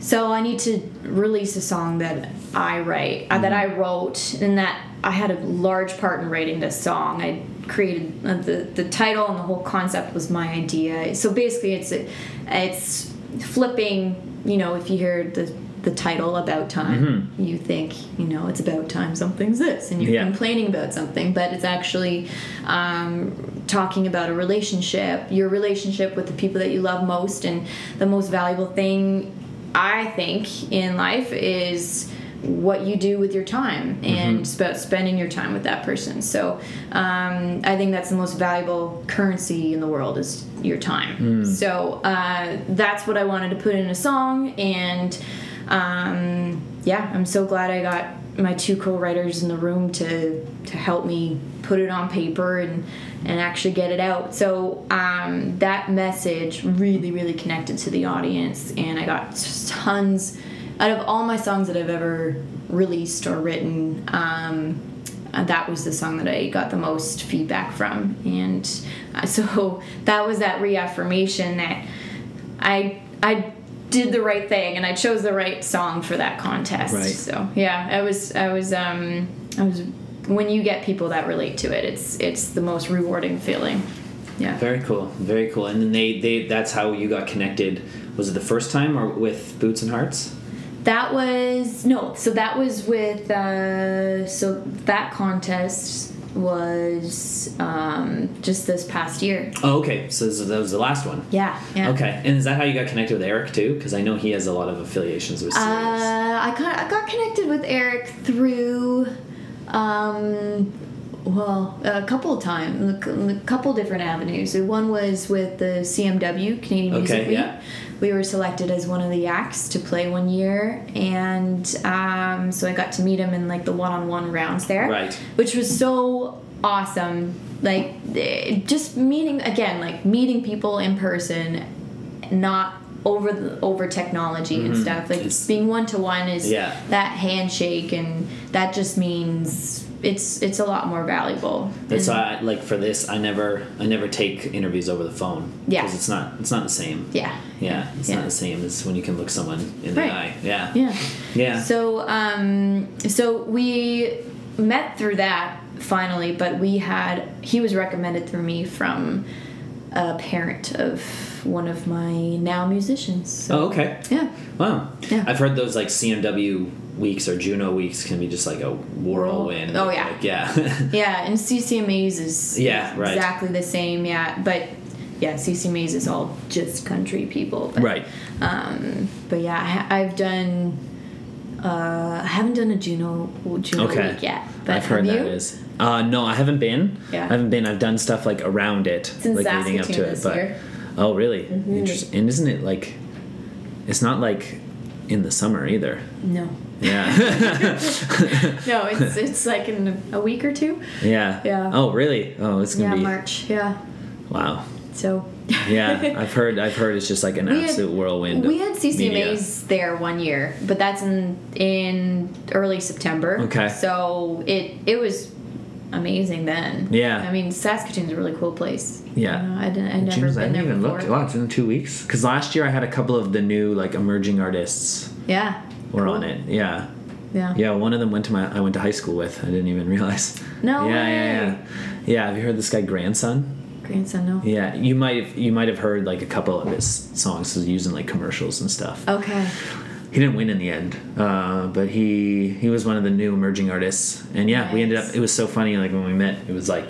So I need to release a song that I write, uh, that I Mm-hmm. wrote, and that I had a large part in writing this song. I created uh, the the title and the whole concept was my idea. So basically, it's a, it's flipping. You know, if you hear the the title about time, you think you know it's about time something's this, and you're Mm-hmm. Yeah. complaining about something, but it's actually um, talking about a relationship, your relationship with the people that you love most, and the most valuable thing I think in life is what you do with your time and it's about spending your time with that person. So um, i think that's the most valuable currency in the world is your time. So uh, that's what i wanted to put in a song and um, yeah i'm so glad i got my two co-writers in the room to to help me put it on paper and and actually get it out. So um, that message really really connected to the audience and i got tons out of all my songs that i've ever released or written um, uh, that was the song that i got the most feedback from. And uh, so that was that reaffirmation that i i did the right thing and i chose the right song for that contest Right. so yeah i was i was um i was when you get people that relate to it it's it's the most rewarding feeling yeah Very cool. Very cool. And then they they that's how you got connected. Was it the first time or with Boots and Hearts? that was no so that was with uh so that contest was um just this past year Oh, okay. So that was the last one. yeah yeah Okay. And is that how you got connected with Eric too? Because I know he has a lot of affiliations with Uh, I got I got connected with Eric through, um, well, a couple of times, a couple different avenues. One was with the CMW Canadian Music Okay, Week. yeah. We were selected as one of the acts to play one year, and um, so I got to meet him in like the one-on-one rounds there, Right. Which was so awesome. Like eh, just meeting again, like meeting people in person, not over the, over technology and stuff. Like Mm-hmm. It's- being one to one is Yeah. that handshake, and that just means it's it's a lot more valuable. That's And- why, I, like for this, I never, I never take interviews over the phone. Yeah. because it's not, it's not the same. yeah. Yeah, it's Yeah. not the same as when you can look someone in the Right. eye. Yeah. Yeah. Yeah. So um so we met through that finally, but we had he was recommended through me from a parent of one of my now musicians. So, Oh, okay. Yeah. Wow. Yeah. I've heard those like CMW weeks or Juno weeks can be just like a whirlwind. Oh, yeah. Like, yeah. Yeah, and CCMAs is Yeah, right. exactly the same. Yeah, but yeah, CCMAs is all just country people. But, right. Um, but yeah, I, I've done. Uh, I haven't done a Juno Juno Okay. week yet. But I've heard have that you? is. Uh, no, I haven't been. Yeah. I haven't been. I've done stuff like around it, in like leading up to it. But year. oh, really? Mm-hmm. Interesting. And isn't it like? It's not like in the summer either. No. Yeah. No, it's it's like in a week or two. yeah. Yeah. Oh, really? Oh, it's Yeah, gonna be. March. Yeah. Wow. So. Yeah, I've heard. I've heard it's just like an We had- absolute whirlwind. We had CCMA. There one year, but that's in in early September. Okay. So it it was amazing then. Yeah. I mean, Saskatoon's a really cool place. Yeah. You know, I didn't. I'd never I been didn't there even before. look. Wow, it's in two weeks. Because last year I had a couple of the new like emerging artists Yeah. Were Cool. on it. Yeah. Yeah. Yeah, one of them went to my I went to high school with. I didn't even realize. No yeah, way. yeah, yeah. Yeah, have you heard this guy Grandson? Grandson, no. Yeah, you might have you might have heard like a couple of his songs he's using like commercials and stuff. Okay. He didn't win in the end, uh, but he he was one of the new emerging artists. And yeah, we ended up. It was so funny. Like when we met, it was like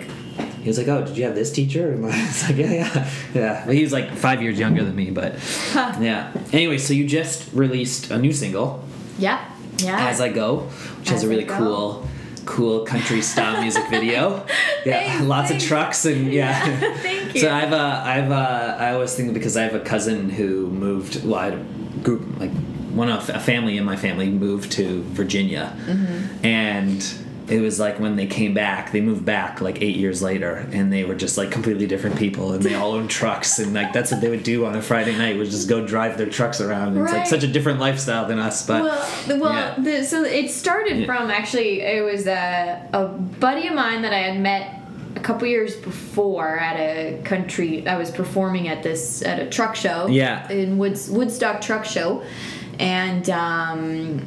he was like, "Oh, did you have this teacher?" And I was like, "Yeah, yeah, yeah." But he was like five years younger than me. But yeah. Anyway, so you just released a new single, Yeah. Yeah. "As I Go," which has a really cool. Cool country style music video. Yeah, Thanks, lots thanks. of trucks and yeah. Thank you. So I've uh, I've uh, I always think because I have a cousin who moved. Well, I group like one of a family in my family moved to Virginia, Mm-hmm. and it was like when they came back, they moved back like eight years later, and they were just like completely different people, and they all owned trucks, and like that's what they would do on a Friday night was just go drive their trucks around. And It's like such a different lifestyle than us, but well, well, yeah. the, so it started Yeah. from actually it was a, a buddy of mine that I had met a couple years before at a country. I was performing at this at a truck show. Yeah. in Woods Woodstock Truck Show, and um,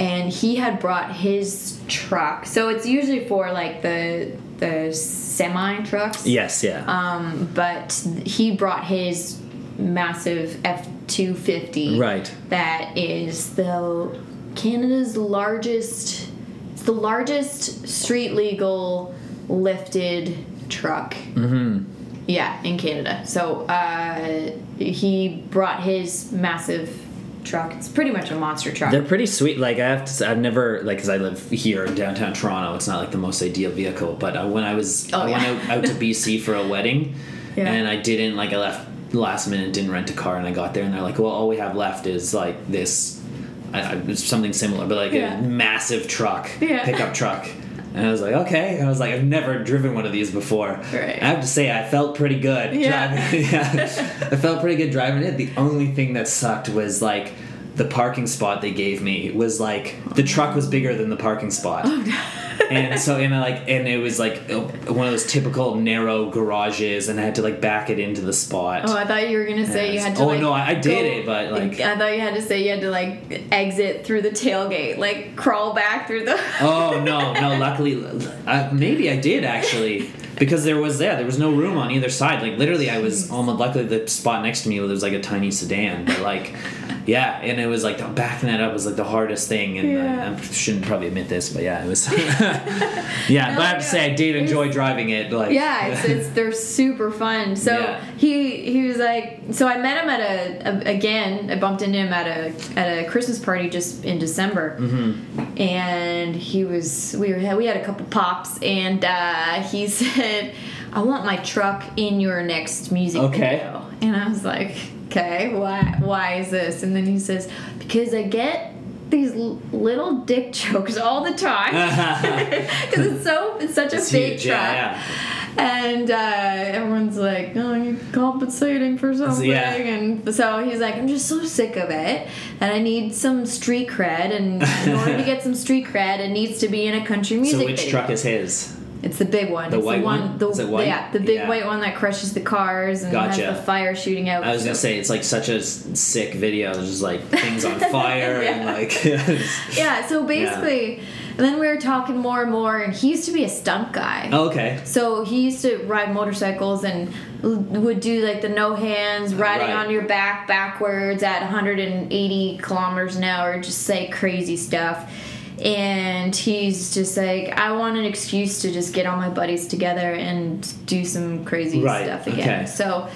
and he had brought his truck. So it's usually for like the the semi trucks. yes, yeah, Um, but he brought his massive F two fifty. right, That is the Canada's largest. It's the largest street legal lifted truck. mm-hmm. Yeah, in Canada. So uh, he brought his massive truck. It's pretty much a monster truck. They're pretty sweet. Like I have to, say, I've never like because I live here in downtown Toronto. It's not like the most ideal vehicle, but uh, when I was Oh, I yeah. went out, out to BC for a wedding, Yeah. and I didn't like I left last minute, didn't rent a car, and I got there, and they're like, "Well, all we have left is like this, I, I, something similar, but like Yeah. a massive truck, pickup truck." And I was like, okay. And I was like, I've never driven one of these before. Right. I have to say, I felt pretty good Yeah. driving. yeah, I felt pretty good driving it. The only thing that sucked was like the parking spot they gave me was like the truck was bigger than the parking spot. and so and I like and it was like uh, one of those typical narrow garages and I had to like back it into the spot. Oh, I thought you were gonna say you had to. Oh, like, no, I- I did go- it, but, like- I thought you had to say you had to like exit through the tailgate, like crawl back through the. Oh no, no! Luckily, I, maybe I did actually because there was yeah there was no room on either side. Like literally, I was almost luckily the spot next to me was like a tiny sedan, but like yeah, and it was like backing that up was like the hardest thing, and Yeah. I, I shouldn't probably admit this, but yeah, it was yeah. but I have to say I did enjoy driving it. Like Yeah, it's, it's they're super fun. So Yeah. he he was like, so I met him at a, a again. I bumped into him at a at a Christmas party just in December, Mm-hmm. and he was we were we had a couple pops, and uh, he said, "I want my truck in your next music Okay. video," and I was like, "Okay, why why is this?" And then he says, "Because I get." these l- little dick jokes all the time because it's so it's such a It's fake huge, truck. yeah, And uh, everyone's like, "Oh, you're compensating for something," yeah. and so he's like, "I'm just so sick of it, and I need some street cred. And in order to get some street cred, it needs to be in a country music So which video." truck is his? It's the big one. The it's white the one? The, Is it white? Yeah, the big Yeah. white one that crushes the cars and Gotcha. has the fire shooting out. I was gonna say it's like such a sick video. There's just like things on fire and like. yeah. So basically, and then we were talking more and more, and he used to be a stunt guy. oh, okay. So he used to ride motorcycles and l- would do like the no hands, oh, riding Right. on your back backwards at 180 kilometers an hour, just say crazy stuff. And he's just like, I want an excuse to just get all my buddies together and do some crazy Right, stuff again. okay. So,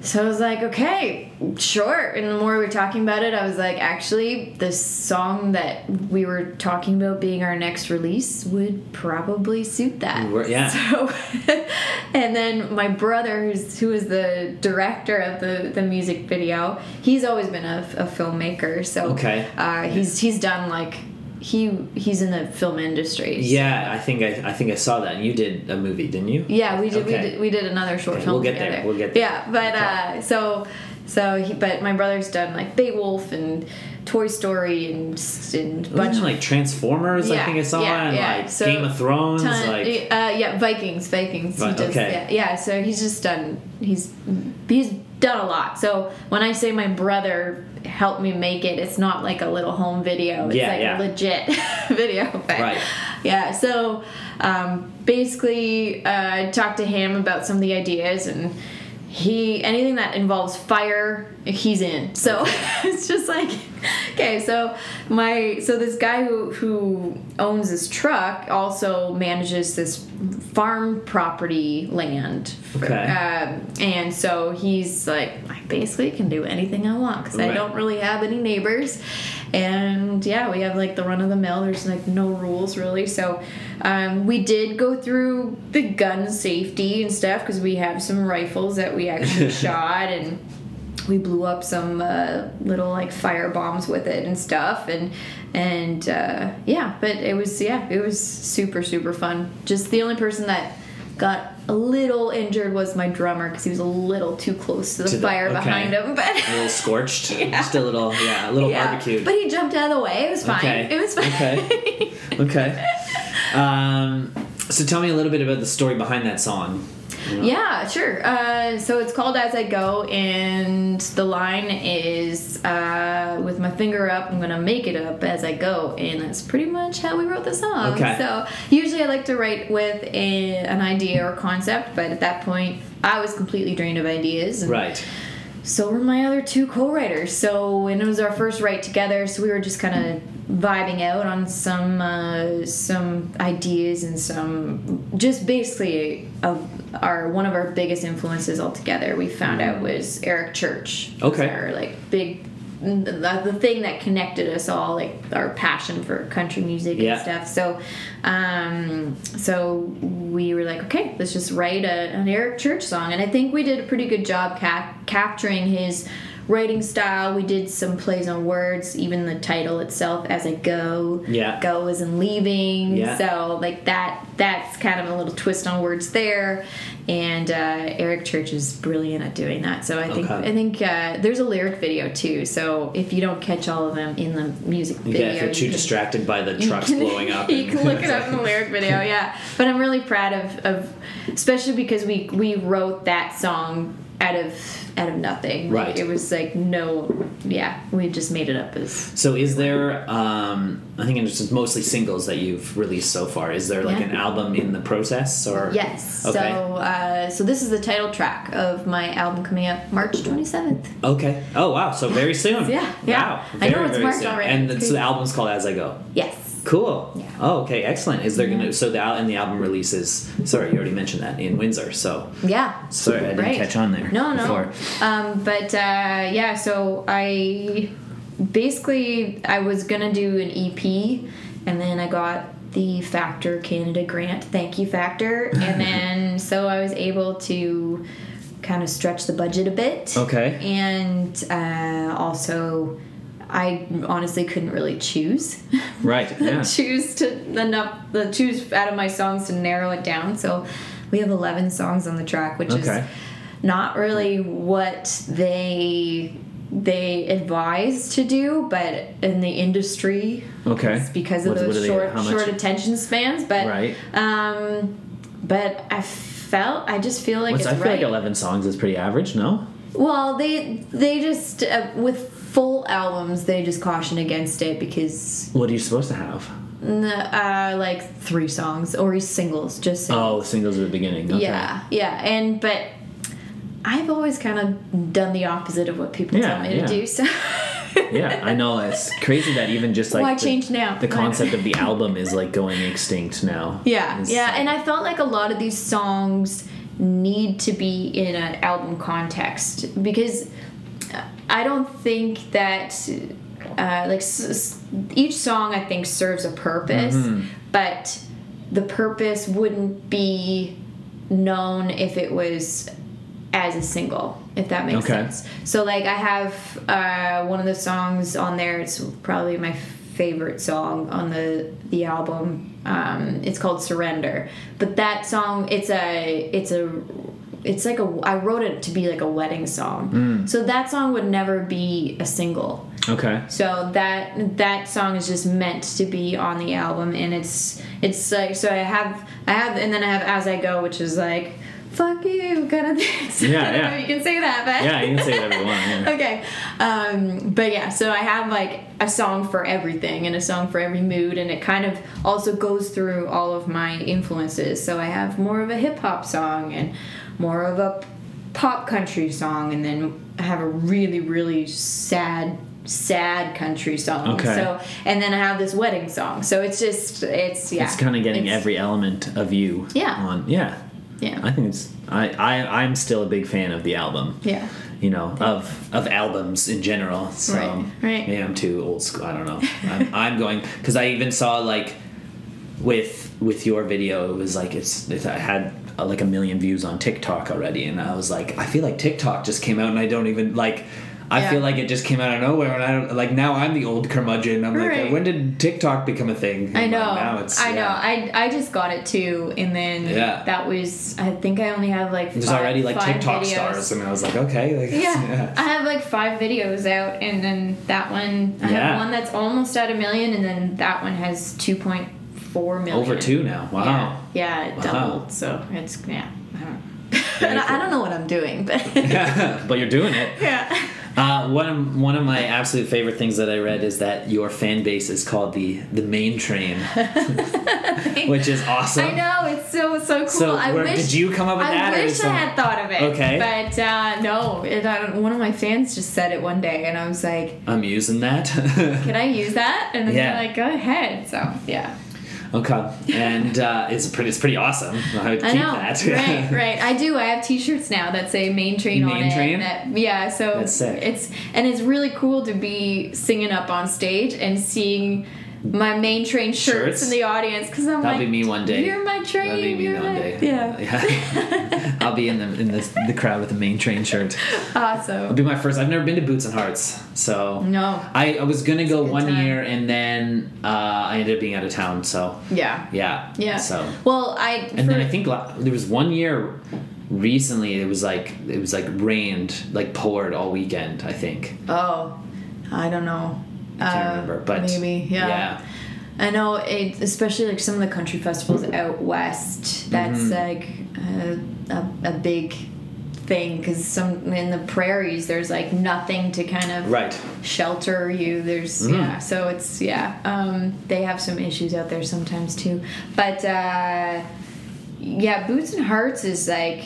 so I was like, okay, sure. And the more we were talking about it, I was like, actually, the song that we were talking about being our next release would probably suit that. We're- yeah. So, and then my brother, who's who is the director of the the music video, he's always been a, a filmmaker. So, Okay. uh, he's he's done like he he's in the film industry. so- Yeah, I think I, I think I saw that. And you did a movie, didn't you? yeah, we did. We did. We did another short Okay, film we'll get there, we'll get there. Yeah, but uh, so so he, but my brother's done like Beowulf and Toy Story and and bunch it like Transformers? I think I saw, yeah, and yeah. like So, Game of Thrones. ton- like uh, yeah, Vikings, Vikings. He does, okay. yeah, yeah. So he's just done. He's he's done a lot. So when I say my brother helped me make it, it's not like a little home video. It's Yeah, like yeah. a legit video. But Right. Yeah. So um, basically, uh, I talked to him about some of the ideas and. He anything that involves fire, he's in. So it's just like, okay. So my so this guy who who owns this truck also manages this farm property land. Okay. Um, and so he's like, I basically can do anything I want because I don't really have any neighbors. And yeah, we have like the run of the mill. There's like no rules really. So um, we did go through the gun safety and stuff because we have some rifles that we actually shot and we blew up some uh, little like fire bombs with it and stuff and and uh, yeah but it was yeah it was super super fun just the only person that got a little injured was my drummer because he was a little too close to the To the- fire okay. behind him but a little scorched, just a little, yeah, a little yeah barbecued. but he jumped out of the way it was fine Okay. it was fine Okay. okay. Um, so tell me a little bit about the story behind that song. Know? Yeah, sure. Uh, so it's called As I Go, and the line is uh, with my finger up, I'm gonna make it up as I go, and that's pretty much how we wrote the song. Okay. So usually I like to write with a, an idea or concept, but at that point I was completely drained of ideas. And Right. So were my other two co-writers. So and it was our first write together, so we were just kind of vibing out on some uh, some ideas and some just basically of our one of our biggest influences altogether. We found out was Eric Church. Okay. our like big. The, the thing that connected us all, like our passion for country music Yeah. and stuff. So, um, so we were like, okay, let's just write a, an Eric Church song, and I think we did a pretty good job cap- capturing his writing style. We did some plays on words, even the title itself, "As I Go." Yeah. Go as in leaving. Yeah. So like that. That's kind of a little twist on words there, and uh, Eric Church is brilliant at doing that. So I think Okay. I think uh, there's a lyric video too. So if you don't catch all of them in the music video, Yeah, if you're too you can- distracted by the trucks can- blowing up. you can look it up in the lyric video, yeah. But I'm really proud of, of especially because we we wrote that song out of out of nothing. Like, Right. It was like no, yeah. We just made it up as So is there? Um, I think it's mostly singles that you've released so far. Is there like Yeah. an album in the process or? yes. Okay. So uh, so this is the title track of my album coming out March 27th. Okay. Oh wow! So very soon. Yeah, yeah. Wow. I know Very, it's March soon. already. And the, so the album's called As I Go. Yes. Cool. Yeah. Oh, okay, excellent. Is there gonna so the and the album releases? Sorry, you already mentioned that in Windsor. So Yeah. Sorry, I didn't Right. catch on there No, no. before. Um, but uh, yeah, so I basically I was gonna do an EP, and then I got the Factor Canada grant. Thank you, Factor. And then so I was able to kind of stretch the budget a bit. Okay. And uh, also. I honestly couldn't really choose. Right. Yeah. choose to enough the choose out of my songs to narrow it down. So we have 11 songs on the track, which Okay. is not really what they they advise to do, but in the industry, Okay. it's because of What- what those they- short much- short attention spans. But Right. um, but I felt I just feel like What's, it's I feel right. like 11 songs is pretty average. No. Well, they they just uh, with full albums they just caution against it because What are you supposed to have? uh, like three songs or singles, just singles. Oh, singles at the beginning. Okay. Yeah, yeah, and but I've always kind of done the opposite of what people Yeah, tell me yeah. to do. So Yeah, I know. It's crazy that even just like Why the, change now? The concept of the album is like going extinct now. Yeah, It's yeah, and I felt like a lot of these songs need to be in an album context because I don't think that uh, like s- s- each song I think serves a purpose, Mm-hmm. but the purpose wouldn't be known if it was as a single if that makes Okay. sense so like i have uh, one of the songs on there it's probably my favorite song on the the album um, it's called surrender but that song it's a it's a it's like a i wrote it to be like a wedding song so that song would never be a single Okay. so that that song is just meant to be on the album, and it's it's like so I have I have and then I have As I Go, which is like fuck you kind of thing. So Yeah, I don't know yeah. if you can say that, but Yeah, you can say whatever you want. Yeah. okay, um, but yeah, so I have like a song for everything and a song for every mood, and it kind of also goes through all of my influences. So I have more of a hip hop song and more of a pop country song, and then I have a really really sad sad country song. Okay. So and then I have this wedding song. So it's just it's yeah. It's kind of getting It's- every element of you. Yeah. On yeah. yeah I think it's. I, I I'm still a big fan of the album. yeah. You know of of albums in general. So Right, right. maybe I'm too old school. I don't know. I'm, I'm going because I even saw like with with your video it was like it's it, I had uh, like a million views on TikTok already and I was like I feel like TikTok just came out and I don't even like I Yeah. feel like it just came out of nowhere and I don't like now I'm the old curmudgeon I'm Right. like when did TikTok become a thing I know. like, now it's I know. I I just got it too, and then Yeah. that was. I think I only have like. there's five, already like TikTok videos. stars and I was like okay like Yeah. I have like five videos out, and then that one. I Yeah. have one that's almost at a million, and then that one has two point four million. over two now wow Yeah, yeah, it Wow. doubled. So it's yeah. I don't. And I, I don't know what I'm doing, but but you're doing it yeah. Uh, one of one of my absolute favorite things that I read is that your fan base is called the the Mayne Train, which is awesome. I know it's so so cool. So, I where- wish did you come up with I that, or wish I had thought of it. Okay. but uh, no, it, I don't, one of my fans just said it one day, and I was like, I'm using that. "Can I use that?" And then Yeah. they're like, "Go ahead." So yeah, okay, and uh, it's pretty it's pretty awesome. I would I keep know. that. right, right. I do. I have T-shirts now that say "Mayne Train" on Mayne it. Train? That, yeah, so That's sick. it's and it's really cool to be singing up on stage and seeing. My Mayne Train shirts, Shirts? in the audience because I'm That'll like, be me one day. You're my train. That'll be me you're one my-" day. Yeah, Yeah. I'll be in the in this, the crowd with the Mayne Train shirt. It'll awesome. be my first. I've never been to Boots and Hearts, so No, I, I was gonna go one time. year and then uh, I ended up being out of town. So yeah, yeah, Yeah. So Well, I And for- then I think there was one year recently it was like it was like rained like poured all weekend I think oh, I don't know. I can't Uh, remember but maybe yeah. yeah I know it, especially like some of the country festivals out west. That's Mm-hmm. like a, a, a big thing because some in the prairies there's like nothing to kind of right shelter you. There's Mhm. yeah, so it's yeah. Um, they have some issues out there sometimes too, but uh, yeah, Boots and Hearts is like.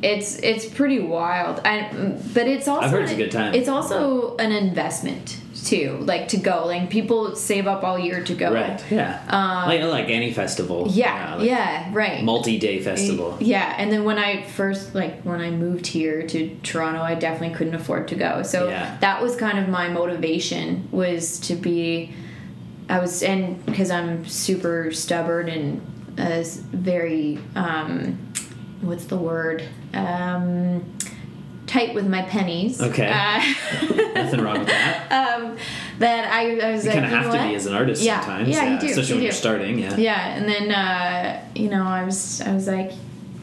It's it's pretty wild, I, but it's also I've heard it's a good time. It's also an investment too, like to go. Like people save up all year to go. right yeah Um, like like any festival Yeah, like yeah, right. multi-day festival Yeah, and then when I first like when I moved here to Toronto, I definitely couldn't afford to go. So Yeah. that was kind of my motivation was to be I was and because I'm super stubborn and uh, very um what's the word? Um tight with my pennies. Okay. Uh, nothing wrong with that um, that I, I was You like, kind of have know to what? be as an artist Yeah. sometimes. Yeah, you do, Especially you when you're starting. Yeah. Yeah, and then uh, you know, I was I was like,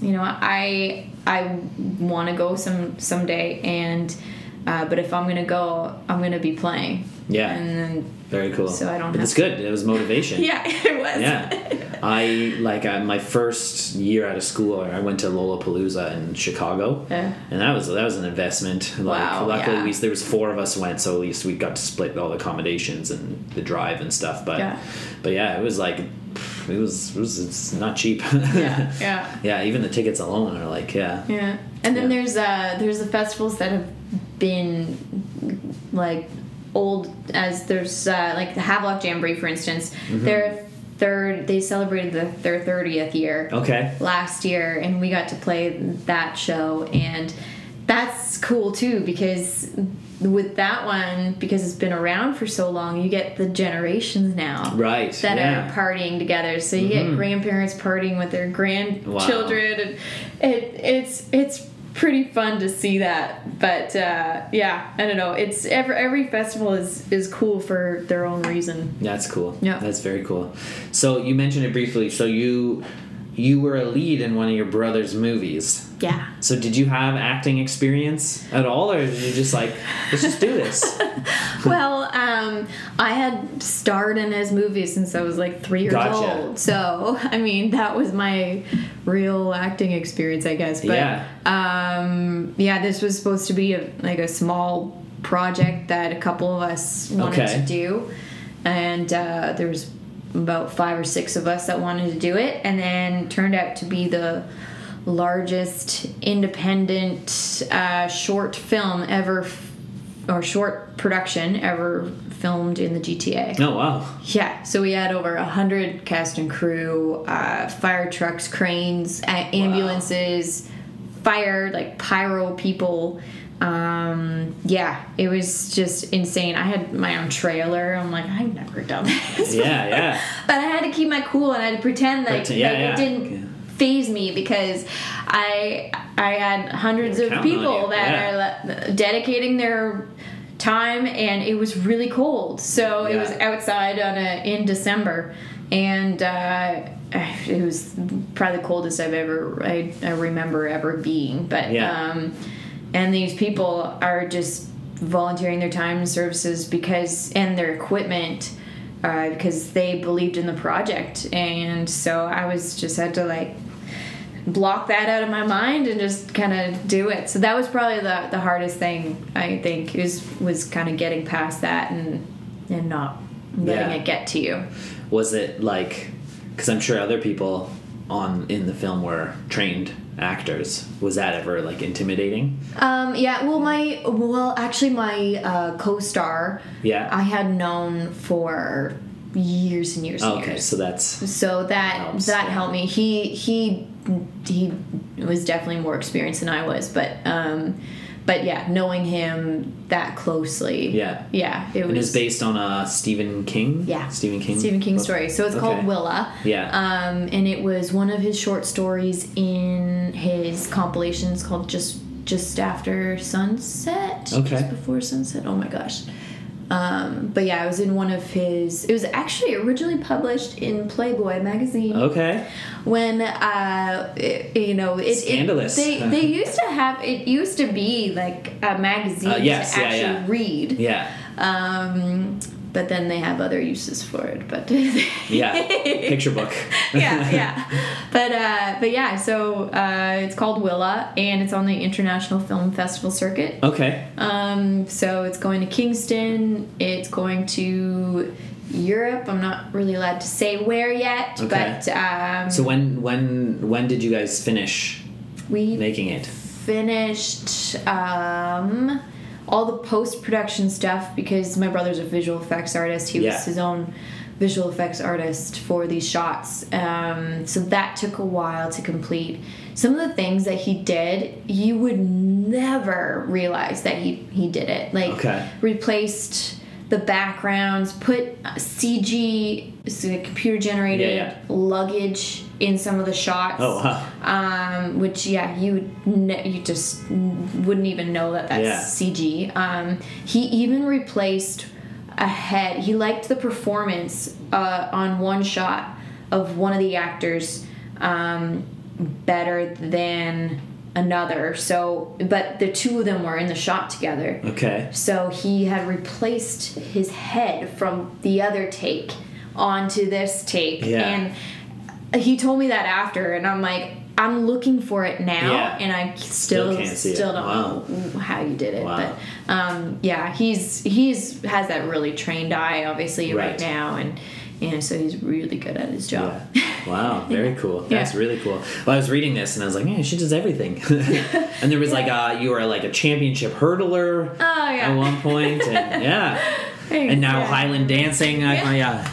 you know, I I want to go some someday, and uh, but if I'm gonna go, I'm gonna be playing. Yeah. And then Very cool. So I don't But it's to- good. It was motivation. yeah, it was. Yeah. I like uh, my first year out of school. I went to Lollapalooza in Chicago, Yeah. and that was that was an investment. Like, Wow, luckily, yeah. we there was four of us went, so at least we got to split all the accommodations and the drive and stuff. But Yeah. but yeah, it was like it was it was it's not cheap. yeah, yeah. yeah. Even the tickets alone are like yeah. Yeah, and then Yeah. there's uh there's the festivals that have been like old as there's uh, like the Havelock Jamboree for instance. Mm-hmm. Their third they celebrated the, their thirtieth year Okay. last year, and we got to play that show, and that's cool too because with that one because it's been around for so long you get the generations now Right. that yeah. are partying together. So you get grandparents partying with their grandchildren, and it it's it's pretty fun to see that. But uh, yeah, I don't know. It's every every festival is is cool for their own reason. That's cool. Yeah. That's very cool. So you mentioned it briefly. So you you were a lead in one of your brother's movies. Yeah. So did you have acting experience at all, or did you just like let's just do this? Well, um, I had starred in his movie since I was like three years Gotcha. old. So, I mean, that was my real acting experience, I guess. But, Yeah. Um, yeah, this was supposed to be a, like a small project that a couple of us wanted Okay. to do. And uh, there was about five or six of us that wanted to do it. And then turned out to be the largest independent uh, short film ever f- or short production ever filmed in the GTA. Oh wow. Yeah, so we had over a hundred cast and crew, uh, fire trucks, cranes, a- ambulances, fire like pyro people. Um, yeah, it was just insane. I had my own trailer. I'm like, I've never done this. Yeah, yeah. But I had to keep my cool and I had to pretend like, Pretend- yeah, like yeah. it didn't Yeah. phase me because I I had hundreds of people that are le- dedicating their time and it was really cold. So it was outside on a in December and uh, it was probably the coldest I've ever I, I remember ever being. But Yeah. um, and these people are just volunteering their time and services because and their equipment uh, because they believed in the project and so i was just had to like block that out of my mind and just kind of do it so that was probably the, the hardest thing i think is was kind of getting past that and and not letting Yeah. it get to you Was it like? Because I'm sure other people on in the film were trained actors. Was that ever like intimidating? Um, yeah, well, my well, actually, my uh, co-star, Yeah. I had known for years and years and okay, years. so that's So that Helps, that yeah. helped me. He he he was definitely more experienced than I was, but um, but yeah, knowing him that closely, Yeah. yeah, it and was it's based on a Stephen King. yeah Stephen King. Stephen King book? story. So it's Okay. called Willa. Yeah. Um, and it was one of his short stories in his compilations called Just Just After Sunset. Okay. Just before sunset. Oh my gosh. Um, but yeah, I was in one of his. It was actually originally published in Playboy magazine Okay. when uh, it, you know it, it- Scandalous. they they used to have it used to be like a magazine Uh, yes, to yeah, actually yeah. read. Yeah. Um, but then they have other uses for it. But Yeah. Picture book. yeah, yeah. But uh, but yeah. So uh, it's called Willa, and it's on the International Film Festival circuit. Okay. Um, so it's going to Kingston. It's going to Europe. I'm not really allowed to say where yet, Okay. but um, So when when when did you guys finish we making it? finished um, all the post production stuff because my brother's a visual effects artist. He Yeah. was his own visual effects artist for these shots. Um, so that took a while to complete. Some of the things that he did, you would never realize that he, he did it. Like, Okay. replaced the backgrounds, put CG, computer generated Yeah, yeah. luggage in some of the shots Oh wow. um, which yeah you ne- you just wouldn't even know that that's Yeah. CG. Um, he even replaced a head. He liked the performance uh, on one shot of one of the actors um, better than another. So, but the two of them were in the shot together. Okay. So he had replaced his head from the other take onto this take. Yeah. And he told me that after, and I'm like, I'm looking for it now, Yeah. and I still Still can't see it. still don't Wow. know how you did it. Wow. But um, yeah, he's he's has that really trained eye, obviously, right, Right. now, and you know, so he's really good at his job. Yeah. Wow, very cool. That's Yeah. really cool. Well, I was reading this and I was like, yeah, she does everything. and there was like, uh, you were like a championship hurdler Oh yeah. at one point, and yeah. And now yeah. Highland dancing. I, yeah.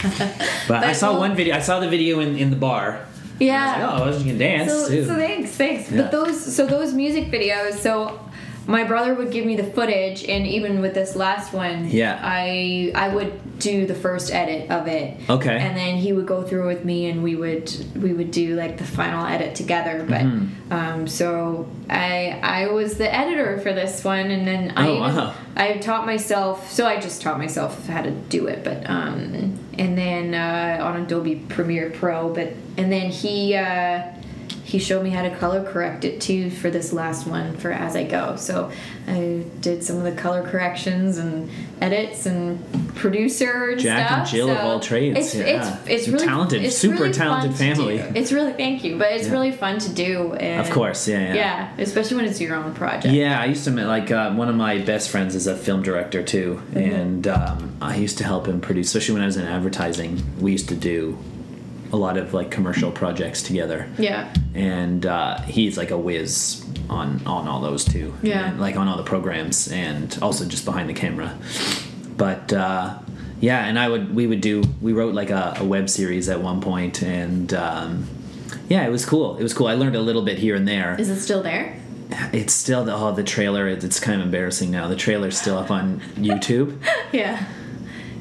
But, I saw one video. I saw the video in, in the bar. Yeah. I was like, oh, I was can dance So, too. so thanks, thanks. Yeah. But those, so those music videos. So my brother would give me the footage, and even with this last one, Yeah. I I would do the first edit of it. Okay. And then he would go through with me, and we would we would do like the final edit together. But Mm-hmm. um, so I I was the editor for this one, and then I Oh, even, wow. I taught myself. So I just taught myself how to do it, but um, and then uh, on Adobe Premiere Pro, but and then he. Uh, he showed me how to color correct it too for this last one for as I go. So I did some of the color corrections and edits and producer and Jack stuff. and Jill of all trades, It's yeah. it's it's really talented, it's super really talented family. It's really thank you, but it's Yeah. really fun to do. And Of course, yeah, yeah. yeah, especially when it's your own project. Yeah, I used to meet like uh, one of my best friends is a film director too, Mm-hmm. and um, I used to help him produce. Especially when I was in advertising, we used to do a lot of like commercial projects together. Yeah. and uh, he's like a whiz on on all those too. Yeah. And, like on all the programs, and also just behind the camera. But uh, yeah, and I would we would do we wrote like a, a web series at one point, and um, yeah, it was cool. It was cool. I learned a little bit here and there. Is it still there? It's still the oh the trailer. It's kind of embarrassing now. The trailer's still up on YouTube, Yeah.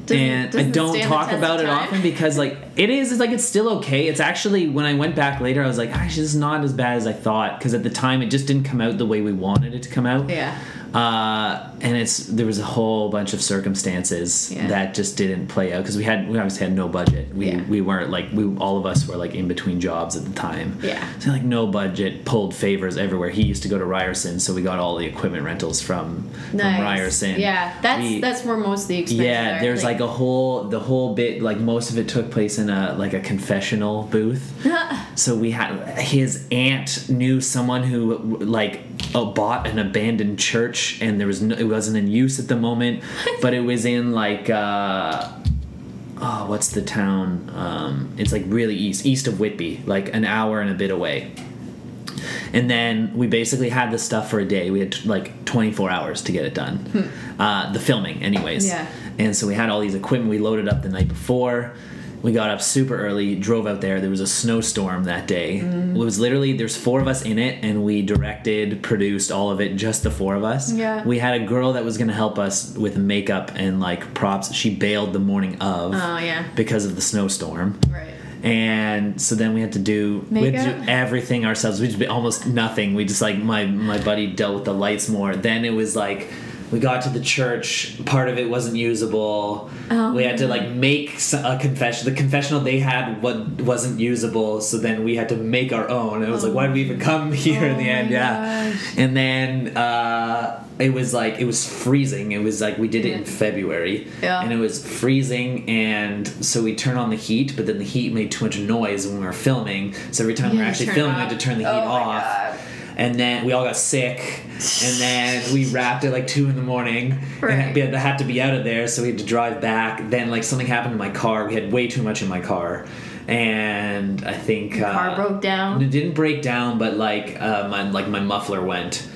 Doesn't- and I doesn't don't talk about it often because like it is. It's like it's still okay. It's actually when I went back later, I was like, actually, this is not as bad as I thought because at the time it just didn't come out the way we wanted it to come out. Yeah. Uh, and it's there was a whole bunch of circumstances Yeah. that just didn't play out because we had we obviously had no budget. We Yeah. we weren't like we all of us were like in between jobs at the time. Yeah. So like no budget, pulled favors everywhere. He used to go to Ryerson, so we got all the equipment rentals from Nice. from Ryerson. Yeah, that's We- that's where most of the expenses yeah, are. there's like a whole the whole bit like most of it took place in a like a confessional booth. so we had his aunt knew someone who like uh, bought an abandoned church and there was no, it wasn't in use at the moment, but it was in like uh oh what's the town? Um, it's like really east east of Whitby, like an hour and a bit away. And then we basically had the stuff for a day. We had like 24 hours to get it done. Uh, the filming, anyways. Yeah. And so we had all these equipment. We loaded up the night before. We got up super early, drove out there. There was a snowstorm that day. Mm. It was literally there's four of us in it, and we directed, produced all of it, just the four of us. Yeah. We had a girl that was gonna help us with makeup and like props. She bailed the morning of Oh yeah. because of the snowstorm Right. and so then we had to do we had to Makeup? do everything ourselves. We did almost nothing. We just like my my buddy dealt with the lights more. Then it was like we got to the church. Part of it wasn't usable. Oh. We had to like make a confession. The confessional they had what wasn't usable. So then we had to make our own. And it was like, why did we even come here in the Oh end? Yeah. gosh. And then uh, it was like it was freezing. It was like we did it in February, Yeah. and it was freezing. And so we turned on the heat, but then the heat made too much noise when we were filming. So every time we Yeah, were actually filming, we had to turn the heat Oh off. And then we all got sick, and then we wrapped at like two in the morning, Right. and we had, had to be out of there, so we had to drive back. Then like something happened in my car. We had way too much in my car, and I think uh, car broke down? It didn't break down, but like uh, my like my muffler went.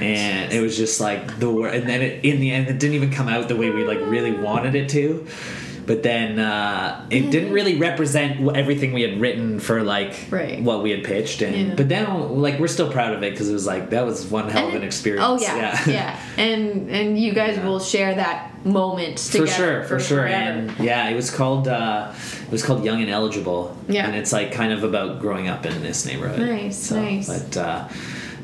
and it was just like the and then it, in the end it didn't even come out the way we like really wanted it to but then uh, it didn't really represent everything we had written for like Right. what we had pitched and Yeah. but then like we're still proud of it because it was like that was one hell of an experience Oh yeah, yeah, yeah. And and you guys will share that moment together. for sure for, sure forever. and yeah it was called uh it was called young and eligible Yeah. and it's like kind of about growing up in this neighborhood Nice, nice. but uh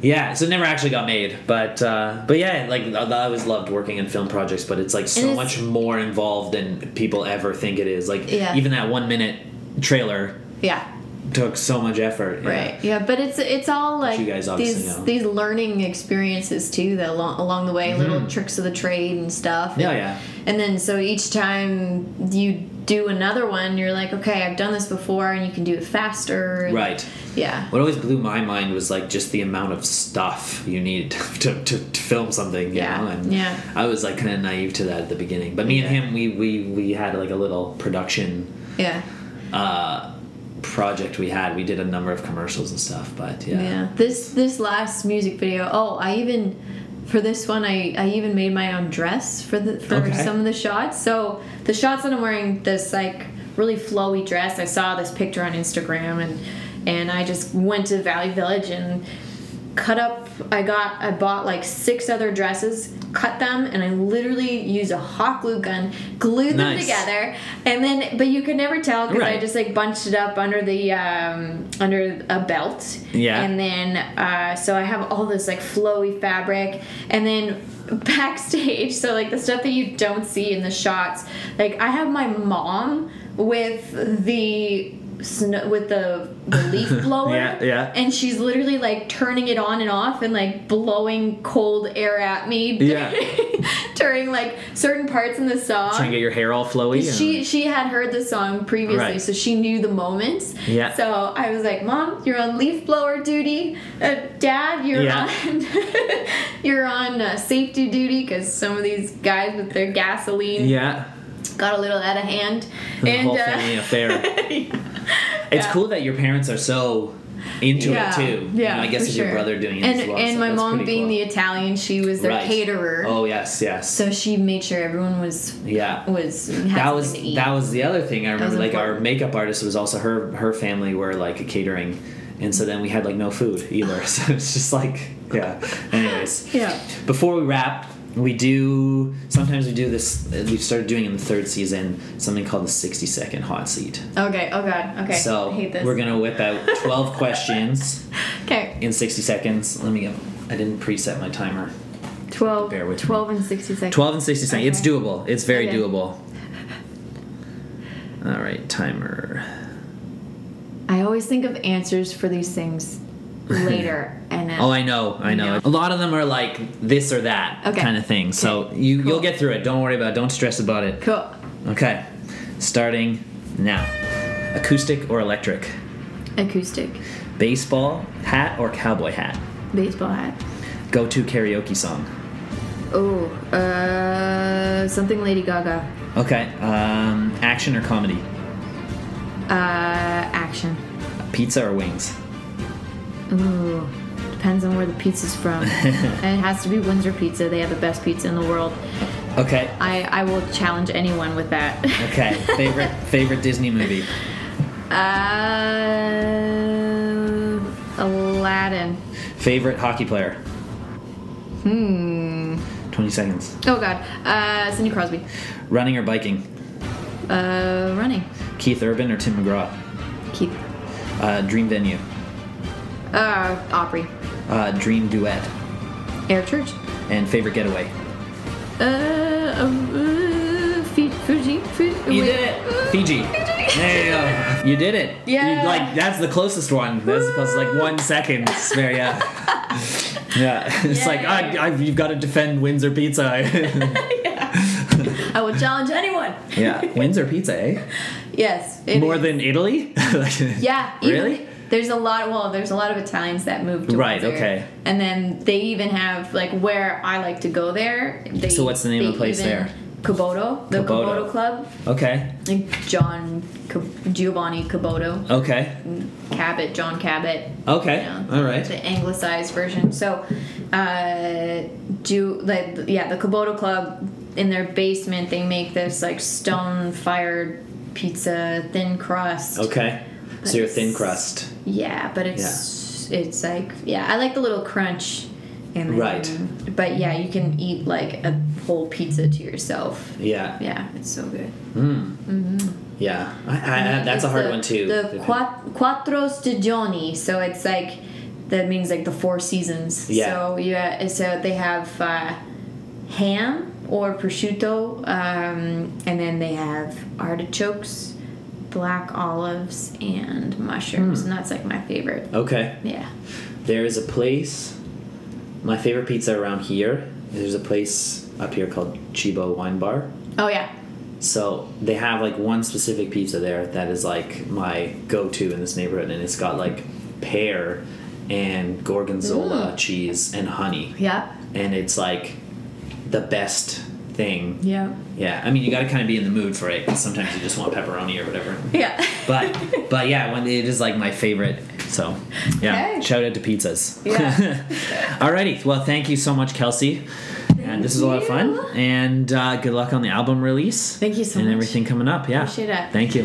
Yeah, so it never actually got made, but uh, but yeah, like I always loved working in film projects, but it's like so it's- much more involved than people ever think it is. Like Yeah. even that one minute trailer Yeah. took so much effort. Right. Yeah, but it's it's all like these know. these learning experiences too that along along the way, little tricks of the trade and stuff. Mm-hmm. Yeah, and, yeah. And then so each time you do another one, you're like, okay, I've done this before, and you can do it faster. Right. Yeah. What always blew my mind was like just the amount of stuff you need to, to, to film something. You Yeah, know? and yeah. I was like kind of naive to that at the beginning, but me and him, we we we had like a little production Yeah. uh, project we had. We did a number of commercials and stuff, but yeah. Yeah. This this last music video. Oh, I even for this one I, I even made my own dress for the for Okay. some of the shots. So the shots that I'm wearing this like really flowy dress. I saw this picture on Instagram and and I just went to Value Village and cut up I got I bought like six other dresses, cut them and I literally used a hot glue gun, glued them Nice. together and then but you could never tell because I just like bunched it up under the um, under a belt Yeah. and then uh, so I have all this like flowy fabric, and then backstage, so like the stuff that you don't see in the shots, like I have my mom with the snow with the, the leaf blower Yeah, yeah. and she's literally like turning it on and off and like blowing cold air at me Yeah. during like certain parts in the song Trying to get your hair all flowy. and- she she had heard the song previously, Right. so she knew the moments. Yeah. So I was like, "Mom, you're on leaf blower duty. Uh, Dad, you're Yeah. on you're on uh, safety duty because some of these guys with their gasoline yeah. Got a little out of hand." The and whole uh, family affair. It's Yeah. cool that your parents are so into yeah, it too. Yeah, know, I guess with sure. your brother doing it and as well. and so my mom being cool. the Italian, she was their Right. caterer. Oh yes, yes. So she made sure everyone was yeah. was that was to eat. that was the other thing I remember. Like our makeup artist was also her her family were like a catering, and so then we had like no food either. So it's just like yeah. Anyways, yeah. before we wrap, we do sometimes we do this. We've started doing in the third season something called the sixty second hot seat. Okay. Oh God. Okay. So I hate this. we're gonna whip out twelve questions okay. in sixty seconds. Let me go. I didn't preset my timer. 12, Bear with me. 12 and 60 seconds. 12 and 60 seconds. It's doable. It's very Okay. doable. All right, timer. I always think of answers for these things later, and then Oh, I know, I know. Yeah. A lot of them are like this or that Okay. kind of thing. So Okay. you Cool. you'll get through it. Don't worry about. it. Don't stress about it. cool. Okay, starting now. Acoustic or electric? Acoustic Baseball hat or cowboy hat? baseball hat. Go to karaoke song. Oh, uh, something Lady Gaga. Okay, um, action or comedy? Uh, action. Pizza or wings? Ooh, depends on where the pizza's from. and it has to be Windsor Pizza. They have the best pizza in the world. Okay, I I will challenge anyone with that. okay. Favorite favorite Disney movie? uh, Aladdin. Favorite hockey player? Hmm. 20 seconds. Oh God. Uh, Sidney Crosby. Running or biking? Uh, running. Keith Urban or Tim McGraw? Keith. Uh, dream venue? Uh, Opry. Uh, dream duet? Eric Church. And favorite getaway? Uh, uh, uh Fi- Fuji. Fuji. You did it! Fiji. There you go. You did it. Yeah. You, like, that's the closest one. That's the closest, like one second. Very, yeah. Yeah. It's like, I, I, you've got to defend Windsor Pizza. I will challenge anyone. yeah. Windsor Pizza, eh? Yes. More is. than Italy? Yeah. Really? There's a lot. Well, there's a lot of Italians that moved to Right, Windsor. okay. And then they even have like where I like to go there. They, So what's the name of the place there? Caboto, the Caboto. Caboto Club. Okay. Like John Giovanni Caboto, Okay. Cabot, John Cabot. Okay. Yeah. All right. the anglicized version. So, uh, do like yeah, the Caboto Club in their basement they make this like stone fired pizza, thin crust. Okay. So you're thin crust. Yeah, but it's it's like yeah, I like the little crunch. And then, Right. But yeah, you can eat like a whole pizza to yourself. Yeah. Yeah, it's so good. Mm. Yeah. I, I, that's a hard the- one too. The quattro stagioni, so it's like that means like the four seasons. Yeah. So yeah, so they have uh, ham or prosciutto, um, and then they have artichokes, black olives, and mushrooms, hmm. and that's like my favorite. Okay. Yeah. There is a place. My favorite pizza around here. There's a place up here called Cibo Wine Bar. Oh yeah. So they have like one specific pizza there that is like my go-to in this neighborhood, and it's got like pear and gorgonzola hmm. cheese and honey, Yeah. and it's like the best thing. Yeah. Yeah, I mean you got to kind of be in the mood for it. 'cause sometimes you just want pepperoni or whatever. Yeah. But but yeah, when it is like my favorite. So yeah, Okay. shout out to pizzas. Yeah. Alrighty, well thank you so much, Kelsi. Thank and this is a lot of fun. And uh, good luck on the album release. Thank you so and much. And everything coming up. Yeah. Appreciate it. Thank you.